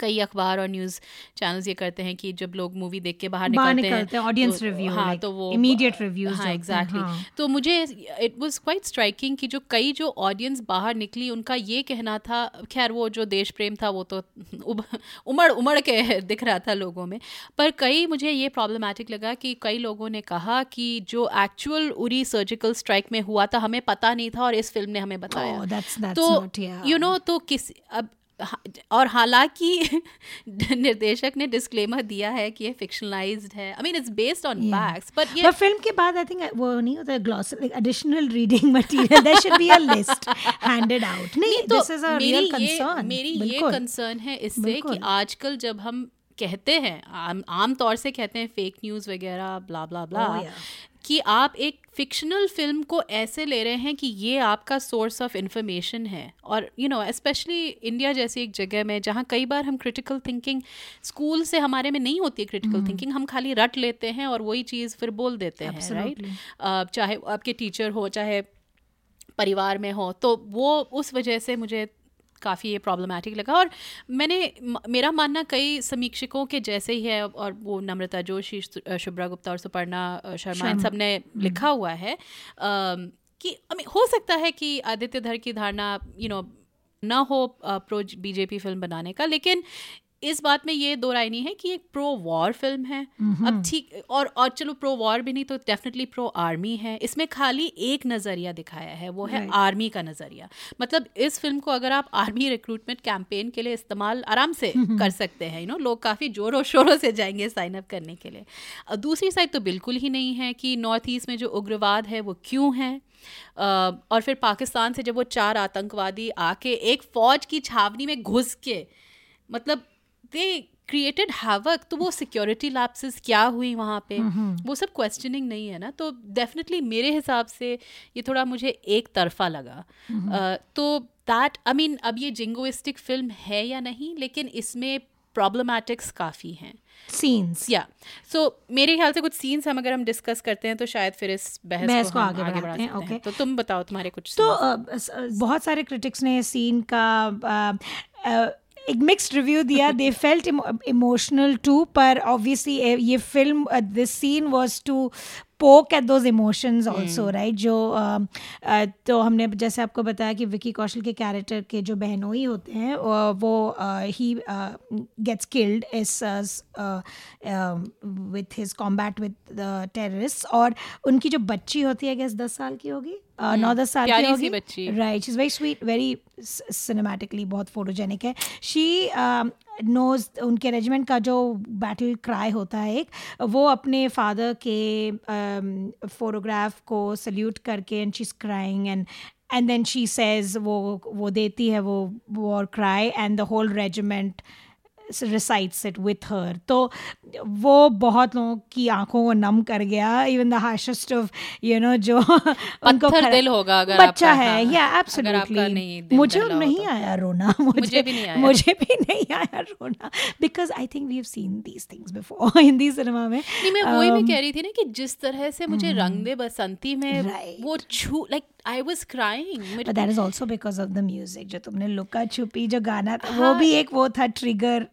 कई अखबार और न्यूज़ चैनल्स ये करते हैं कि जब लोग मूवी देख के बाहर निकलते निकलते हैं, audience तो- review, हाँ तो वो immediate reviews हाँ एग्जैक्टली हाँ। तो मुझे इट वाज क्वाइट स्ट्राइकिंग कि जो कई जो ऑडियंस बाहर निकली उनका ये कहना था खैर वो जो देश प्रेम था वो तो उमड़ उमड़ के दिख रहा था लोगों में पर कई मुझे ये प्रॉब्लमेटिक लगा कि कई लोगों ने कहा कि जो एक्चुअल उरी सर्जिकल स्ट्राइक में हुआ था हमें पता नहीं था और इस फ़िल्म ने हमें बताया Oh, that's- that's तो. यू नो तो किस अब हा- और हालाँकि निर्देशक ने डिस्क्लेमर दिया है कि ये फिक्शनलाइज्ड है। I mean it's based on facts but ये पर फ़िल्म के बाद आई थिंक वो नहीं होता gloss like additional reading material there should be a list handed out नहीं this is a real concern मेरी ये कंसर्न है इससे कि आजकल जब हम कहते हैं आम आम तौर से कहते हैं फेक न्यूज़ वगैरह ब्ला ब्ला ब्ला. कि आप एक फिक्शनल फ़िल्म को ऐसे ले रहे हैं कि ये आपका सोर्स ऑफ़ इंफॉर्मेशन है। और यू नो स्पेशली इंडिया जैसी एक जगह में जहाँ कई बार हम क्रिटिकल थिंकिंग स्कूल से हमारे में नहीं होती है क्रिटिकल थिंकिंग हम खाली रट लेते हैं और वही चीज़ फिर बोल देते हैं राइट right? चाहे आपके टीचर हो चाहे परिवार में हो तो वो उस वजह से मुझे काफ़ी ये प्रॉब्लमेटिक लगा। और मैंने मेरा मानना कई समीक्षकों के जैसे ही है और वो नम्रता जोशी शुभ्रा गुप्ता और सुपर्णा शर्मा इन सबने लिखा हुआ है कि हो सकता है कि आदित्य धर की धारणा यू नो ना हो प्रो बीजेपी फ़िल्म बनाने का लेकिन इस बात में ये दो राय नहीं है कि एक प्रो वॉर फ़िल्म है अब ठीक और और चलो प्रो वॉर भी नहीं तो डेफिनेटली प्रो आर्मी है। इसमें खाली एक नज़रिया दिखाया है वो है आर्मी का नज़रिया। मतलब इस फ़िल्म को अगर आप आर्मी रिक्रूटमेंट कैंपेन के लिए इस्तेमाल आराम से कर सकते हैं यू नो लोग काफ़ी जोरों शोरों से जाएँगे साइन अप करने के लिए। दूसरी साइड तो बिल्कुल ही नहीं है कि नॉर्थ ईस्ट में जो उग्रवाद है वो क्यों है। और फिर पाकिस्तान से जब वो चार आतंकवादी आके एक फौज की छावनी में घुस के मतलब दे क्रिएटेड हैवक तो वो सिक्योरिटी लैप्सेस क्या हुई वहाँ पे? वो सब क्वेश्चनिंग नहीं है ना? तो डेफिनेटली मेरे हिसाब से ये थोड़ा मुझे एक तरफा लगा। तो दैट आई मीन अब ये जिंगोइस्टिक फ़िल्म है या नहीं लेकिन इसमें प्रॉब्लमैटिक्स काफ़ी हैं। सीन्स या सो मेरे ख्याल से कुछ सीन्स हम अगर हम डिस्कस करते हैं तो शायद फिर इस बहस, बहस को हम आगे बढ़ा बढ़ाते हैं, सकते okay. तो तुम बताओ तुम्हारे कुछ तो स- बहुत सारे क्रिटिक्स ने सीन का अ, अ, एक मिक्स्ड रिव्यू दिया दे फेल्ट इमोशनल टू पर ऑब्वियसली ये film this scene was to poke at those emotions also right जो अ, अ, तो हमने जैसे आपको बताया कि विकी कौशल के कैरेक्टर के जो बहनोई होते हैं वो he gets killed is with his combat with the terrorist और उनकी जो बच्ची होती है गैस दस साल की होगी? अ, नौ दस साल की होगी बच्ची। Right she is very sweet very cinematically बहुत फोटोजेनिक है शी नोज़ उनके रेजिमेंट का जो बैटल क्राई होता है एक वो अपने फादर के फोटोग्राफ को सल्यूट करके and she is crying and and then she says वो वो देती है वो war cry and the whole regiment recites it with her. तो वो बहुत लोगों की आँखों को नम कर गया even the harshest of you know जो उनको दिल होगा अगर बच्चा है। हाँ, या आपका एब्सोल्युटली मुझे नहीं तो। आया रोना मुझे, मुझे भी नहीं आया। मुझे भी नहीं आया रोना because I think we have seen these things before Hindi cinema में। नहीं मैं वही मैं Um, कह रही थी ना कि जिस तरह से मुझे रंग दे बसंती में वो छू like I was crying but that is also because of the music जो तुमने लुका छुपी जो गाना था वो भी एक वो था trigger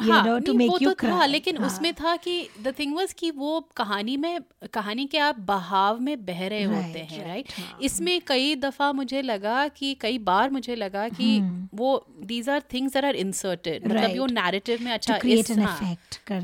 you know to make वो you तो था लेकिन हाँ. उसमें था कि द थिंग वाज कि वो कहानी में कहानी के आप बहाव में बह रहे होते हैं right, राइट हाँ. इसमें कई दफ़ा मुझे लगा कि कई बार मुझे लगा कि वो these are things are inserted मतलब. वो नैरेटिव में अच्छा इस- हाँ,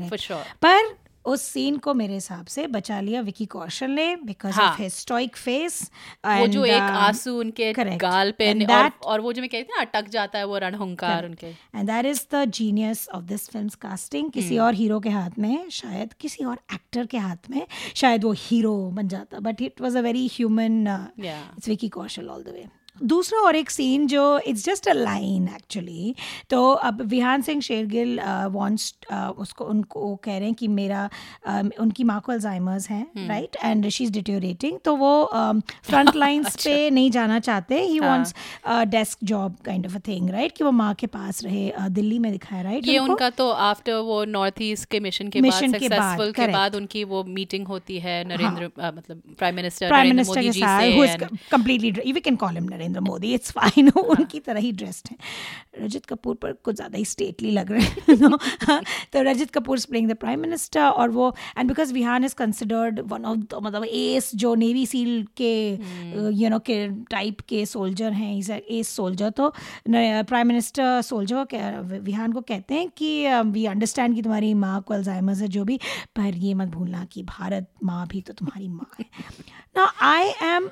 for sure. पर उस सीन को मेरे हिसाब से बचा लिया विकी कौशल ने because. Of his stoic face वो जो एक आँसू उनके correct. गाल पे And that- और और वो जो मैं कहती ना अटक जाता है वो रणहुंकार उनके and that is the genius of this film casting किसी हम्म। और हीरो के हाथ में शायद किसी और एक्टर के हाथ में शायद वो हीरो बन जाता but it was a very human it's Vicky Kaushal all the way दूसरा और एक सीन जो it's just a line actually तो अब विहान सिंह शेरगिल वांट्स उसको उनको कह रहे हैं कि मेरा um, उनकी माँ को अल्जाइमर्स। हैं right and she is deteriorating तो वो फ्रंट लाइन्स अच्छा। पे नहीं जाना चाहते. ही। हाँ। Wants desk job kind of a thing right कि वो माँ के पास रहे uh, दिल्ली में दिखाया राइट ये उनका? तो आफ्टर वो नॉर्थ ईस्ट के मिशन के बाद के बाद, सक्सेसफुल के बाद उनकी वो मीटिंग होती है नरेंद्र मतलब प्राइम मिनिस्टर प्राइम मिनिस्टर के साथ and- completely we can call him Narendra Modi it's fine उनकी तरह ही ड्रेस्ड है। रजत कपूर पर कुछ ज़्यादा ही स्टेटली लग रहे हैं no? तो Rajat Kapoor playing the prime minister और वो and because Vihaan is considered one of the मतलब एस जो नेवी सील के यू नो के टाइप के सोल्जर हैं इज़ एस सोल्जर तो प्राइम मिनिस्टर सोल्जर विहान को कहते हैं कि वी अंडरस्टैंड कि तुम्हारी माँ को अल्जाइमर्स है जो भी पर ये मत भूलना कि भारत माँ भी तो तुम्हारी माँ है। ना I am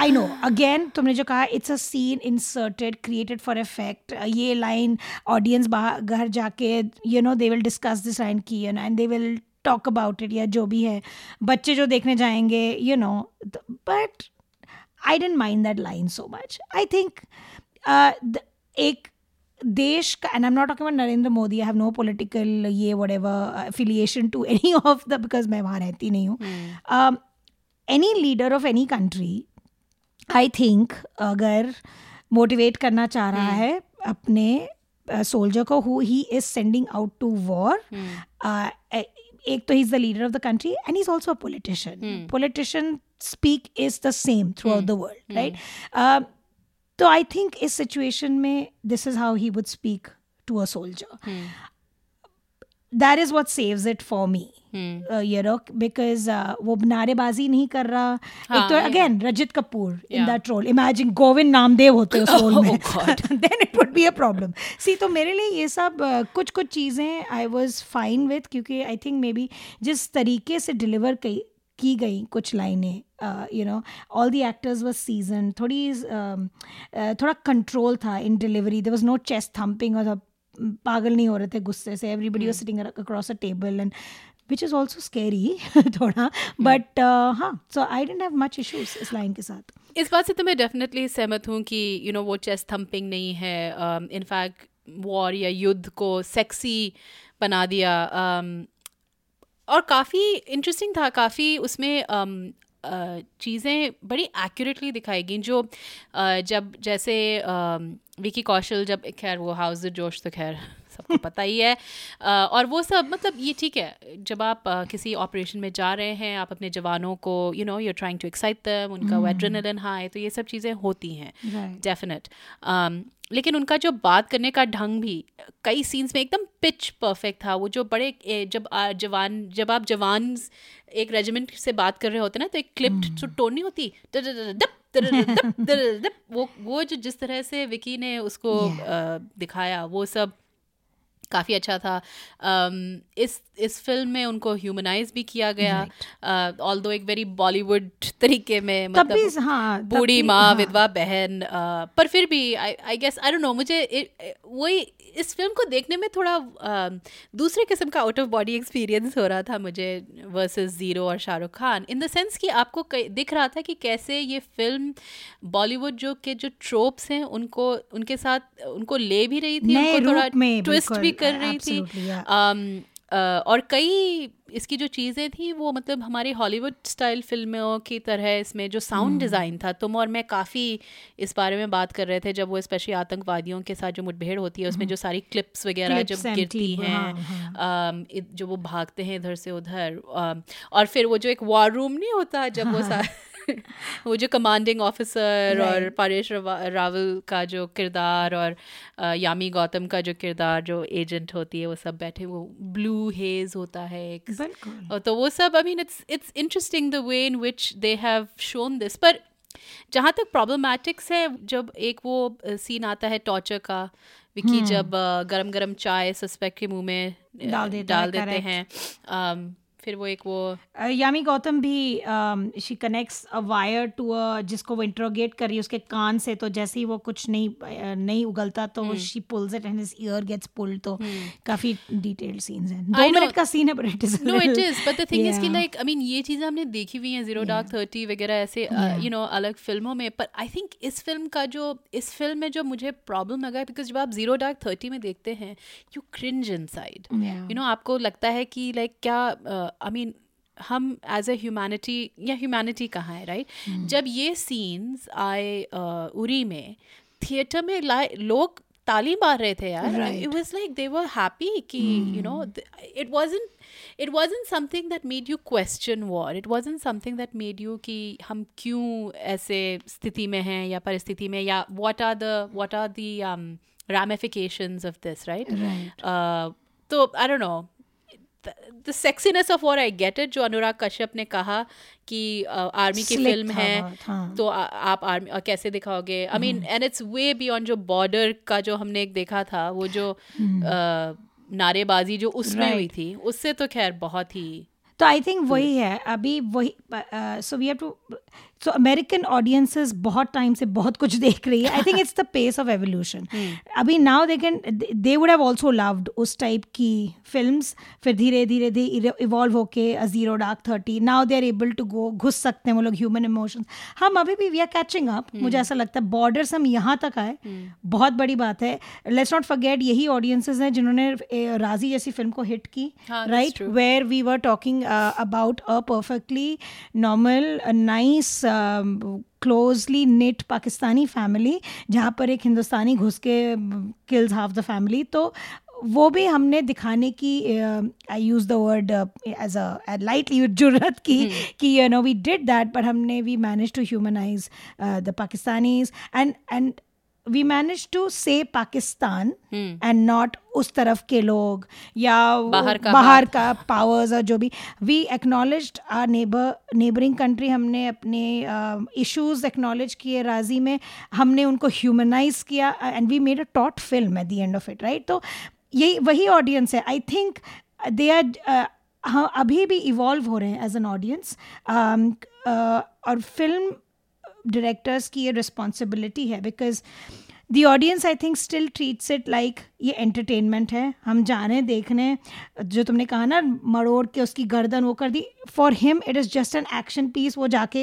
I know again तुमने जो कहा it's a scene inserted created for effect ये लाइन ऑडियंस बाहर घर जाके you know they will discuss this line की you know and they will talk about it या जो भी है. बच्चे जो देखने जाएँगे you know but I don't mind that line so much I think एक देश का and I am not talking about Narendra Modi I have no political ये whatever affiliation to any of the because मैं वहाँ रहती नहीं हूँ. Any leader of any country I think अगर मोटिवेट करना चाह रहा है अपने सोल्जर को who he is sending out to war एक तो he is the leader of the country and he is also a politician politician speak is the same throughout the world right तो आई थिंक इस सिचुएशन में this is how he would speak to a soldier that is what saves it for me you know because वो नारेबाजी नहीं कर रहा। हाँ, एक तो again Rajit Kapoor in that role imagine Govind Namdev होते उस रोल में। Then it would be a problem see तो मेरे लिए ये सब uh, कुछ कुछ चीज़ें आई वॉज़ फाइन विथ क्योंकि आई थिंक मे बी जिस तरीके से डिलीवर की गई कुछ लाइनें you know all the actors was season थोड़ी uh, uh, थोड़ा कंट्रोल था in delivery there was no chest thumping और पागल नहीं हो रहे थे गुस्से से। Everybody was sitting across a table and which is also scary थोड़ा बट हाँ so I don't have much issues इस लाइन के साथ। इस बात से तो मैं डेफिनेटली सहमत हूँ कि यू नो वो चेस्ट थम्पिंग नहीं है इनफैक्ट um, वॉर या युद्ध को सेक्सी बना दिया um, और काफ़ी इंटरेस्टिंग था काफ़ी उसमें um, चीज़ें बड़ी एक्यूरेटली दिखाई गई जो जब जैसे विकी कौशल जब खैर वो हाउस जोश तो खैर सबको पता ही है और वो सब मतलब ये ठीक है जब आप किसी ऑपरेशन में जा रहे हैं आप अपने जवानों को you know you're trying to excite them उनका एड्रेनलिन हाई तो ये सब चीज़ें होती हैं डेफिनेट लेकिन उनका जो बात करने का ढंग भी कई सीन्स में एकदम पिच परफेक्ट था। वो जो बड़े जब जवान जब आप जवान एक रेजिमेंट से बात कर रहे होते ना तो एक क्लिप्ड जो टोन नहीं होती। वो वो जो जिस तरह से विकी ने उसको दिखाया वो सब काफ़ी अच्छा था। um, इस इस फ़िल्म में उनको ह्यूमनाइज भी किया गया। ऑल दो एक वेरी बॉलीवुड तरीके में मतलब हाँ, बूढ़ी माँ हाँ. विधवा बहन uh, पर फिर भी I I guess I don't know मुझे वही इस फ़िल्म को देखने में थोड़ा uh, दूसरे किस्म का आउट ऑफ़ बॉडी एक्सपीरियंस हो रहा था मुझे वर्सेस ज़ीरो और Shahrukh Khan. In the sense कि आपको दिख रहा था कि कैसे ये फ़िल्म बॉलीवुड जो के जो ट्रोप्स हैं उनको उनके साथ उनको ले भी रही थी उनको थोड़ा ट्विस्ट भी कर रही थी और कई इसकी जो चीज़ें थी वो मतलब हमारे हॉलीवुड स्टाइल फ़िल्मों की तरह इसमें जो साउंड। डिज़ाइन था तुम और मैं काफ़ी इस बारे में बात कर रहे थे जब वो स्पेशली आतंकवादियों के साथ जो मुठभेड़ होती है उसमें हम्म। जो सारी क्लिप्स वगैरह जब गिरती हैं हाँ, हाँ। जो वो भागते हैं इधर से उधर और फिर वो जो एक वॉर रूम नहीं होता जब वो हाँ, वो जो कमांडिंग ऑफिसर और परेश रावल का जो किरदार और यामी गौतम का जो किरदार जो एजेंट होती है वो सब बैठे वो ब्लू हेज होता है एक। तो वो सब I mean it's it's interesting the way in which they have shown this पर जहाँ तक प्रॉब्लमैटिक्स है जब एक वो सीन आता है टॉर्चर का विकी hmm. जब गरम गरम चाय सस्पेक्ट के मुँह में डाल देते, डाल देते हैं फिर वो एक वो यामी गौतम भी she connects a wire to a जिसको वो इंट्रोगेट कर रही है उसके कान से तो जैसे ही वो कुछ नहीं नहीं उगलता तो she pulls it and his ear gets pulled तो hmm. काफ़ी डिटेल्ड सीन्स हैं। दो मिनट का सीन है but it is no it is but the thing is कि लाइक आई मीन ये चीज़ें हमने देखी हुई हैं ज़ीरो डार्क थर्टी वगैरह ऐसे यू नो अलग फ़िल्मों में पर आई थिंक इस फ़िल्म का जो इस फ़िल्म में जो मुझे प्रॉब्लम लगा बिकॉज़ जब आप ज़ीरो डार्क थर्टी में देखते हैं you cringe inside you know आपको लगता है कि लाइक क्या आई मीन हम एज ए ह्यूमैनिटी या ह्यूमैनिटी कहाँ है राइट right? Hmm. जब ये सीन्स आए उरी में थिएटर में लोग ताली मार रहे थे यार it was like they were happy कि you know it wasn't it wasn't something that made you question war it wasn't something that made you कि हम क्यों ऐसे स्थिति में हैं या परिस्थिति में या what are the what are the ramification of this right तो I so know the sexiness of war I get it जो अनुराग कश्यप ने कहा कि आर्मी की फ़िल्म है हाँ। तो आ, आप आर्मी और कैसे दिखाओगे? I mean and it's way beyond जो बॉर्डर का जो हमने एक देखा था वो जो uh, नारेबाजी जो उसमें हुई थी उससे तो खैर बहुत ही तो आई थिंक वही है अभी वही so we have to so American audiences बहुत टाइम से बहुत कुछ देख रही है. I think it's the pace of evolution अभी now they can they would have also loved उस टाइप की फिल्म्स फिर धीरे धीरे धीरे इवॉल्व होके zero dark thirty now they are able to go घुस सकते हैं वो लोग ह्यूमन इमोशंस हम अभी भी वी आर कैचिंग अप मुझे ऐसा लगता है बॉर्डर्स हम यहाँ तक आए. बहुत बड़ी बात है. लेट्स नॉट फॉरगेट यही ऑडियंसेस हैं जिन्होंने राज़ी जैसी फ़िल्म को हिट की right true. We were talking talking uh, about a perfectly normal, knit Pakistani family closely knit Pakistani family जहाँ पर एक हिंदुस्तानी घुस के किल्स हाफ़ द फैमिली तो वो भी हमने दिखाने की I use the word as a lightly ज़रूरत की कि you know we did that but हमने we manage to humanize the Pakistanis and and we manage to say Pakistan and not उस तरफ़ के लोग या बाहर का बाहर का पावर्स और जो भी we acknowledge our neighbour neighbouring country हमने अपने इश्यूज़ एक्नॉलेज किए राज़ी में हमने उनको ह्यूमनाइज किया and we made a taut film at the end of it right तो यही वही ऑडियंस है आई थिंक दे आर हाँ अभी भी इवॉल्व हो रहे हैं एज एन ऑडियंस और फ़िल्म डायरेक्टर्स की ये रिस्पॉन्सिबिलिटी है because the audience I think still treats it like ये एंटरटेनमेंट है। हम जाने देखने जो तुमने कहा ना मरोड़ के उसकी गर्दन वो कर दी। For him it is just an action piece वो जाके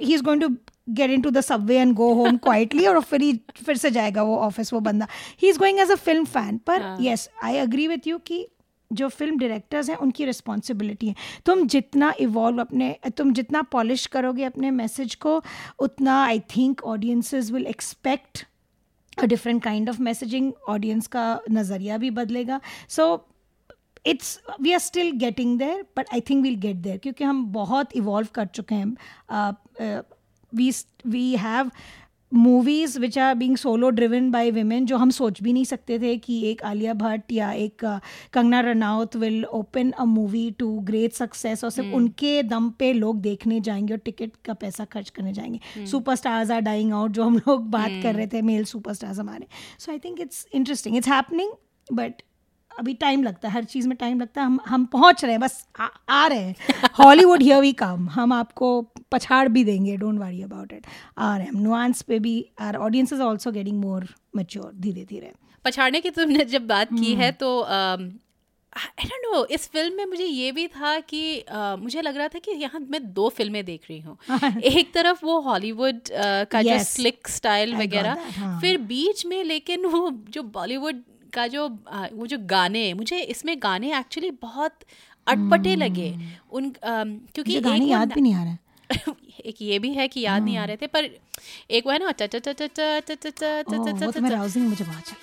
ही is going to get into the subway and go home quietly और फिर ही फिर से जाएगा वो ऑफ़िस वो बंदा। He is going as a film fan पर yes I agree with you कि जो फ़िल्म डायरेक्टर्स हैं, उनकी रिस्पॉन्सिबिलिटी है। तुम जितना इवॉल्व अपने, तुम जितना पॉलिश करोगे अपने मैसेज को, उतना I think audiences will expect a different kind of messaging audience का नज़रिया भी बदलेगा। So it's we are still getting there but I think we'll get there क्योंकि हम बहुत इवॉल्व कर चुके हैं। We we have movies which are being solo driven by women जो हम सोच भी नहीं सकते थे कि एक आलिया भट्ट या एक Kangana Ranaut will open a movie to great success और सिर्फ़ उनके दम पे लोग देखने जाएँगे और टिकट का पैसा खर्च करने जाएँगे। Super stars are dying out जो हम लोग बात कर रहे थे मेल सुपर स्टार्स हमारे। So I think it's interesting it's happening but अभी टाइम लगता है हर चीज़ में टाइम लगता है हम हम पहुँच रहे हैं बस आ, आ रहे हैं। हॉलीवुड हियर वी कम हम आपको पछाड़ भी देंगे डोंट वरी अबाउट इट आ रहे हैं नुआंस पे भी our audience is also getting more mature धीरे धीरे। पछाड़ने की तुमने जब बात की है तो आई डोंट नो इस फ़िल्म में मुझे ये भी था कि uh, मुझे लग रहा था कि यहाँ मैं दो फ़िल्में देख रही हूँ। एक तरफ़ वो हॉलीवुड uh, का जो स्लिक स्टाइल वगैरह हाँ. फिर बीच में लेकिन वो जो बॉलीवुड का जो वो जो गाने मुझे इसमें गाने एक्चुअली बहुत अटपटे hmm. लगे। उन um, क्योंकि मुझे गाने याद भी नहीं आ रहा है। एक ये भी है कि याद नहीं आ रहे थे पर एक वो है ना चा चा चा चा चा चा चा चा चा चा राउजिंग मुझे बहुत अच्छा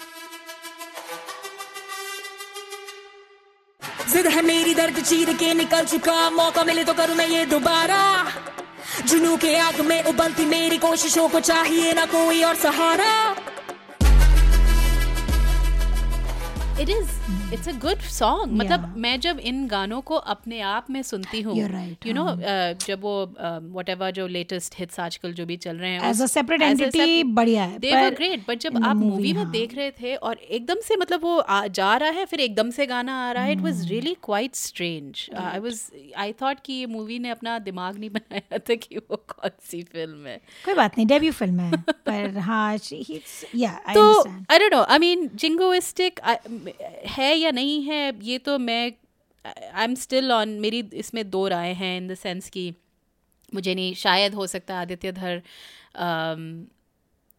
जिद है मेरी दर्द चीर के निकल चुका मौका मिले तो करूँ मैं ये दोबारा। जुनू के आग में उबलती मेरी कोशिशों को चाहिए ना कोई और सहारा। It is it's a good song मतलब मैं जब इन गानों को अपने आप में सुनती हूँ यू नो हाँ. जब वो वट एवर जो लेटेस्ट हिट्स आजकल जो भी चल रहे हैं As a separate entity बढ़िया है, दे वर ग्रेट बट जब आप मूवी में हाँ. देख रहे थे और एकदम से मतलब वो जा रहा है फिर एकदम से गाना आ रहा है it was really quite strange I was I thought कि ये मूवी ने अपना दिमाग नहीं बनाया था कि वो कौन सी फ़िल्म है। कोई बात नहीं डेब्यू फ़िल्म है पर हाँ या आई तो I don't know I mean jingoistic है या नहीं है ये तो मैं आई एम स्टिल ऑन मेरी इसमें दो राय हैं इन द सेंस कि मुझे नहीं शायद हो सकता आदित्य धर अम,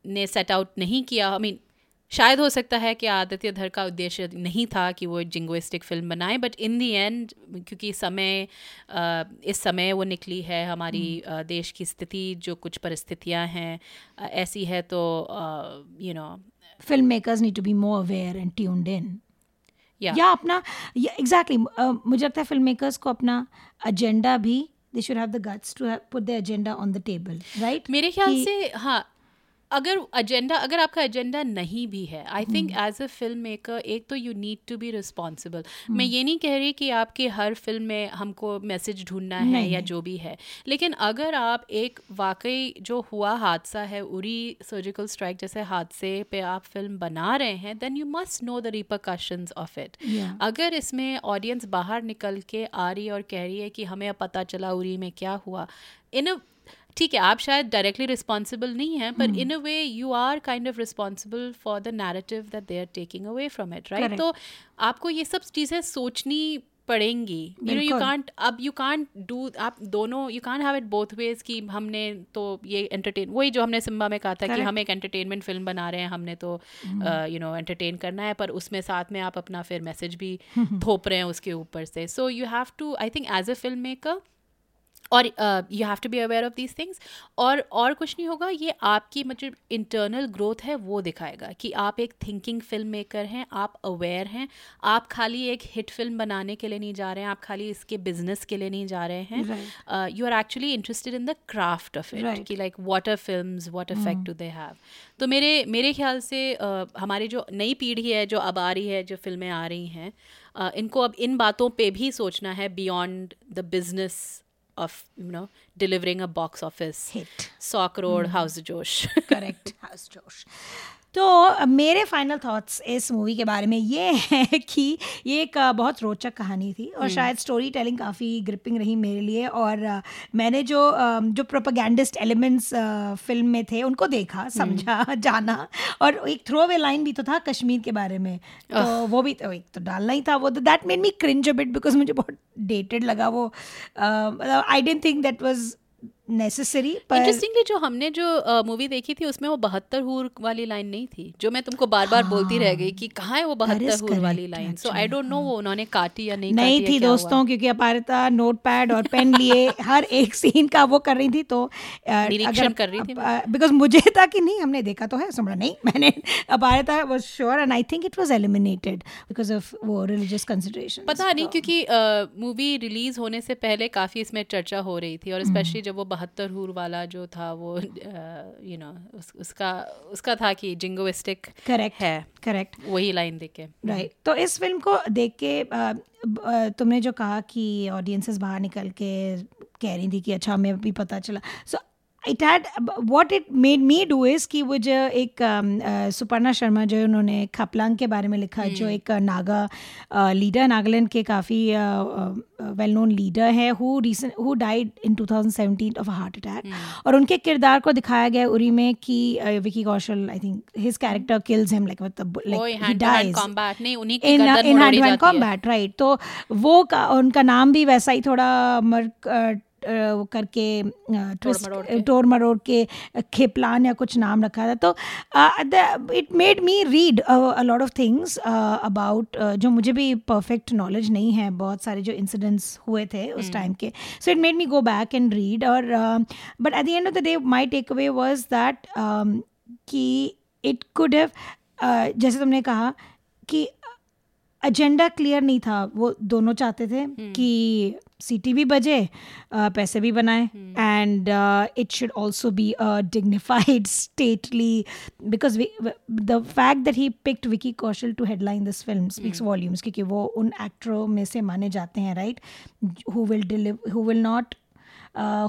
ने सेट आउट नहीं किया। आई I मीन mean, शायद हो सकता है कि आदित्य धर का उद्देश्य नहीं था कि वो जिंगोइस्टिक फ़िल्म बनाए बट इन दी एंड क्योंकि समय अ, इस समय वो निकली है हमारी अ, देश की स्थिति जो कुछ परिस्थितियाँ हैं अ, ऐसी है तो you know film makers need to be more aware and tuned in Yeah. या अपना एग्जैक्टली मुझे लगता है फ़िल्म मेकर्स को अपना एजेंडा भी they should have the guts to put the agenda on the table right मेरे ख्याल से हाँ अगर एजेंडा अगर आपका एजेंडा नहीं भी है I think as a film maker एक तो you need to be responsible मैं ये नहीं कह रही कि आपके हर फ़िल्म में हमको मैसेज ढूंढना है या जो भी है लेकिन अगर आप एक वाकई जो हुआ हादसा है उरी सर्जिकल स्ट्राइक जैसे हादसे पे आप फ़िल्म बना रहे हैं then you must know the repercussions of it अगर इसमें ऑडियंस बाहर निकल के आ रही है और कह रही है कि हमें अब पता चला उरी में क्या हुआ इन अ ठीक है आप शायद डायरेक्टली रिस्पॉन्सिबल नहीं हैं पर in a way you are kind of responsible for the narrative that they are taking away from it right तो आपको ये सब चीज़ें सोचनी पड़ेंगी। You know you. कांट अब यू कांट डू आप दोनों you can't have it both ways कि हमने तो ये एंटरटेन वही जो हमने सिम्बा में कहा था Correct. कि हम एक एंटरटेनमेंट फ़िल्म बना रहे हैं हमने तो यू नो एंटरटेन करना है पर उसमें साथ में आप अपना फिर मैसेज भी थोप रहे हैं उसके ऊपर से। So you have to I think as a film maker और you have to be aware of these things और और कुछ नहीं होगा ये आपकी मतलब इंटरनल ग्रोथ है वो दिखाएगा कि आप एक थिंकिंग फ़िल्म मेकर हैं आप अवेयर हैं आप खाली एक हिट फ़िल्म बनाने के लिए नहीं जा रहे हैं आप खाली इसके बिज़नेस के लिए नहीं जा रहे हैं। You are actually interested in the craft of it कि like what are film what effect do they have तो मेरे मेरे ख्याल से uh, हमारी जो नई पीढ़ी है जो अब आ रही है जो फ़िल्में आ रही हैं uh, इनको अब इन बातों पे भी सोचना है beyond the business of you know delivering a box office hit. Sock Road, mm. House Josh. Correct, House Josh. तो मेरे फाइनल थॉट्स इस मूवी के बारे में ये है कि ये एक बहुत रोचक कहानी थी और शायद स्टोरी टेलिंग काफ़ी ग्रिपिंग रही मेरे लिए और मैंने जो जो प्रोपागैंडिस्ट एलिमेंट्स फ़िल्म में थे उनको देखा समझा जाना और एक थ्रो अवे लाइन भी तो था कश्मीर के बारे में। तो वो भी तो एक तो डालना ही था वो। तो that made me cringe a bit because मुझे बहुत डेटेड लगा वो I didn't think that was necessary पर इंटरेस्टिंगली जो हमने जो मूवी देखी थी उसमें वो बहत्तर हूर वाली लाइन नहीं थी जो मैं तुमको बार बार बोलती रह गई कि कहाँ है वो बहत्तर हूर वाली line so I don't know वो उन्होंने काटी या नहीं नहीं थी क्या हुआ। दोस्तों क्योंकि अपारिता नोट पैड और पेन लिए हर एक सीन का वो कर रही थी तो निरीक्षण कर रही थी बिकॉज़ मुझे था कि नहीं हमने देखा तो है समझा नहीं मैंने Aparita was sure and I think it was eliminated because of वो रिलीजियस कंसिडरेशन पता नहीं क्योंकि मूवी रिलीज़ होने से पहले काफ़ी इसमें चर्चा हो रही थी और हम्म। स्पेशली जब वो बहत्तर हूर वाला जो था वो यू नो उस, उसका उसका था कि जिंगोइस्टिक करेक्ट है। करेक्ट वही लाइन देख के। राइट तो इस फ़िल्म को देख के ब- अ, तुमने जो कहा कि ऑडियंसेस बाहर निकल के कह रही थी कि अच्छा हमें भी पता चला। So it had what it made me do is कि वो जो एक सुपर्णा शर्मा जो उन्होंने खपलांग के बारे में लिखा जो एक नागा लीडर नागालैंड के काफ़ी वेल नोन लीडर है who recent who died in 2017 of a heart attack और उनके किरदार को दिखाया गया उरी में कि Vicky Kaushal I think his character kills him like in hand to hand combat right तो वो का, उनका नाम भी वैसा ही थोड़ा करके ट्विस्ट टोर मरोड़ के। खेपलान या कुछ नाम रखा था। तो it made me read a lot of things about जो मुझे भी परफेक्ट नॉलेज नहीं है बहुत सारे जो इंसिडेंट्स हुए थे उस टाइम के। So it made me go back and read और but at the end of the day my take away was that कि इट कुड हैव जैसे तुमने कहा कि एजेंडा क्लियर नहीं था। वो दोनों चाहते थे कि सीटी भी बजे पैसे भी बनाए and it should also be a dignified stately because the fact that he picked Vicky Kaushal to headline this film speaks volumes क्योंकि वो उन एक्टरों में से माने जाते हैं right who will deliver who will not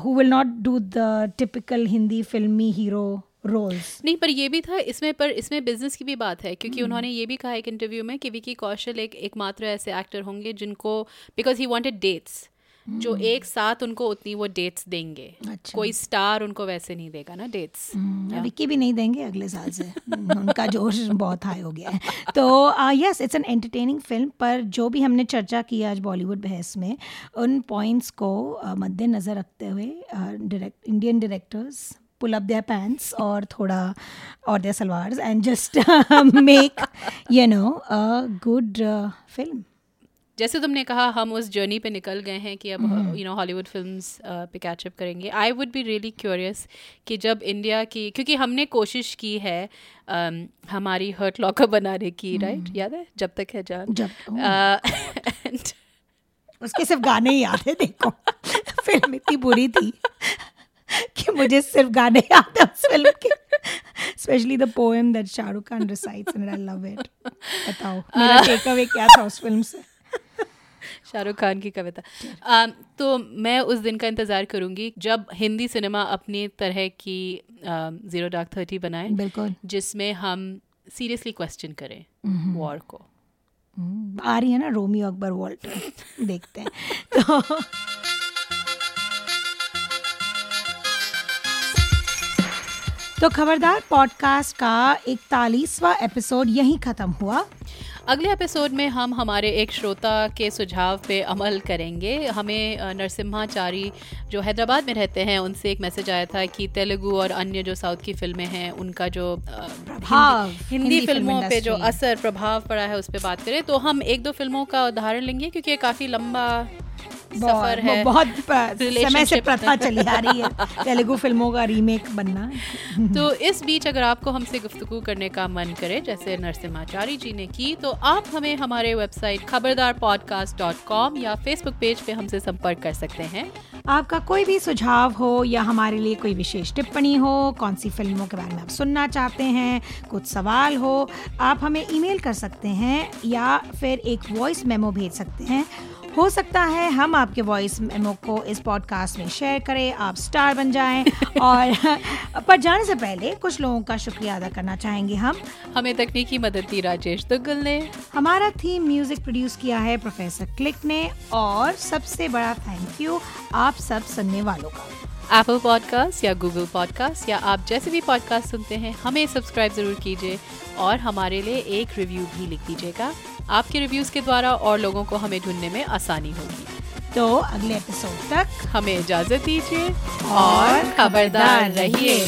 who will not do the typical Hindi filmi hero roles. नहीं पर ये भी था इसमें पर इसमें बिज़नेस की भी बात है क्योंकि उन्होंने ये भी कहा एक इंटरव्यू में कि विकी कौशल एक एकमात्र ऐसे एक्टर होंगे जिनको बिकॉज़ ही वांटेड डेट्स जो एक साथ उनको उतनी वो डेट्स देंगे। अच्छा। कोई स्टार उनको वैसे नहीं देगा ना डेट्स विक्की भी नहीं देंगे अगले साल से। उनका जोश बहुत हाई हो गया है। तो yes it's an entertaining film पर जो भी हमने चर्चा की आज बॉलीवुड बहस में उन पॉइंट्स को uh, मद्देनज़र रखते हुए direct Indian directors pull up their pants और थोड़ा और their salwars and just make you know a good film जैसे तुमने कहा हम उस जर्नी पे निकल गए हैं कि अब यू नो हॉलीवुड फिल्म्स पे कैचअप करेंगे। I would be really curious कि जब इंडिया की क्योंकि हमने कोशिश की है um, हमारी हर्ट लॉकर बनाने की राइट mm. याद है? जब तक है जान। जब Uh, उसके सिर्फ़ गाने ही याद है देखो। फ़िल्म इतनी बुरी थी। कि मुझे सिर्फ़ गाने याद है उस फ़िल्म के। Specially the poem that Shahrukh Khan recites and I love it बताओ मेरा टेक अवे क्या था उस फ़िल्म से? शाहरुख खान की कविता। Um, तो मैं उस दिन का इंतज़ार करूँगी जब हिंदी सिनेमा अपनी तरह की ज़ीरो डार्क थर्टी बनाए बिल्कुल। जिसमें हम सीरियसली क्वेश्चन करें वॉर को। हम्म, आ रही है ना रोमियो अकबर वॉल्टर देखते हैं। तो तो खबरदार पॉडकास्ट का इकतालीसवा एपिसोड यहीं ख़त्म हुआ। अगले एपिसोड में हम हमारे एक श्रोता के सुझाव पे अमल करेंगे। हमें नरसिम्हाचारी जो हैदराबाद में रहते हैं उनसे एक मैसेज आया था कि तेलुगु और अन्य जो साउथ की फ़िल्में हैं उनका जो प्रभाव, हिंदी, हिंदी हिंदी फ़िल्म फ़िल्मों पे जो असर प्रभाव पड़ा है उस पर बात करें। तो हम एक दो फ़िल्मों का उदाहरण लेंगे क्योंकि काफ़ी लंबा सफ़र है। बहुत समय से प्रथा चली आ रही है। तेलुगु फ़िल्मों का रीमेक बनना। तो इस बीच अगर आपको हमसे गुफ्तगू करने का मन करे जैसे नरसिम्हाचारी जी ने की तो आप हमें हमारे website Khabardar podcast dot com या फेसबुक पेज पे हमसे संपर्क कर सकते हैं। आपका कोई भी सुझाव हो या हमारे लिए कोई विशेष टिप्पणी हो कौन सी फ़िल्मों के बारे में आप सुनना चाहते हैं कुछ सवाल हो आप हमें ईमेल कर सकते हैं या फिर एक वॉइस मेमो भेज सकते हैं। हो सकता है हम आपके वॉइस मेमो को इस पॉडकास्ट में शेयर करें आप स्टार बन जाएँ और पर जाने से पहले कुछ लोगों का शुक्रिया अदा करना चाहेंगे हम। हमें तकनीकी मदद दी राजेश दुग्गल ने। हमारा थीम म्यूज़िक प्रोड्यूस किया है प्रोफेसर क्लिक ने और सबसे बड़ा थैंक यू आप सब सुनने वालों का। एप्पल पॉडकास्ट या गूगल पॉडकास्ट या आप जैसे भी पॉडकास्ट सुनते हैं हमें सब्सक्राइब ज़रूर कीजिए और हमारे लिए एक रिव्यू भी लिख दीजिएगा। आपके रिव्यूज़ के द्वारा और लोगों को हमें ढूँढने में आसानी होगी। तो अगले एपिसोड तक हमें इजाज़त दीजिए और खबरदार रहिए।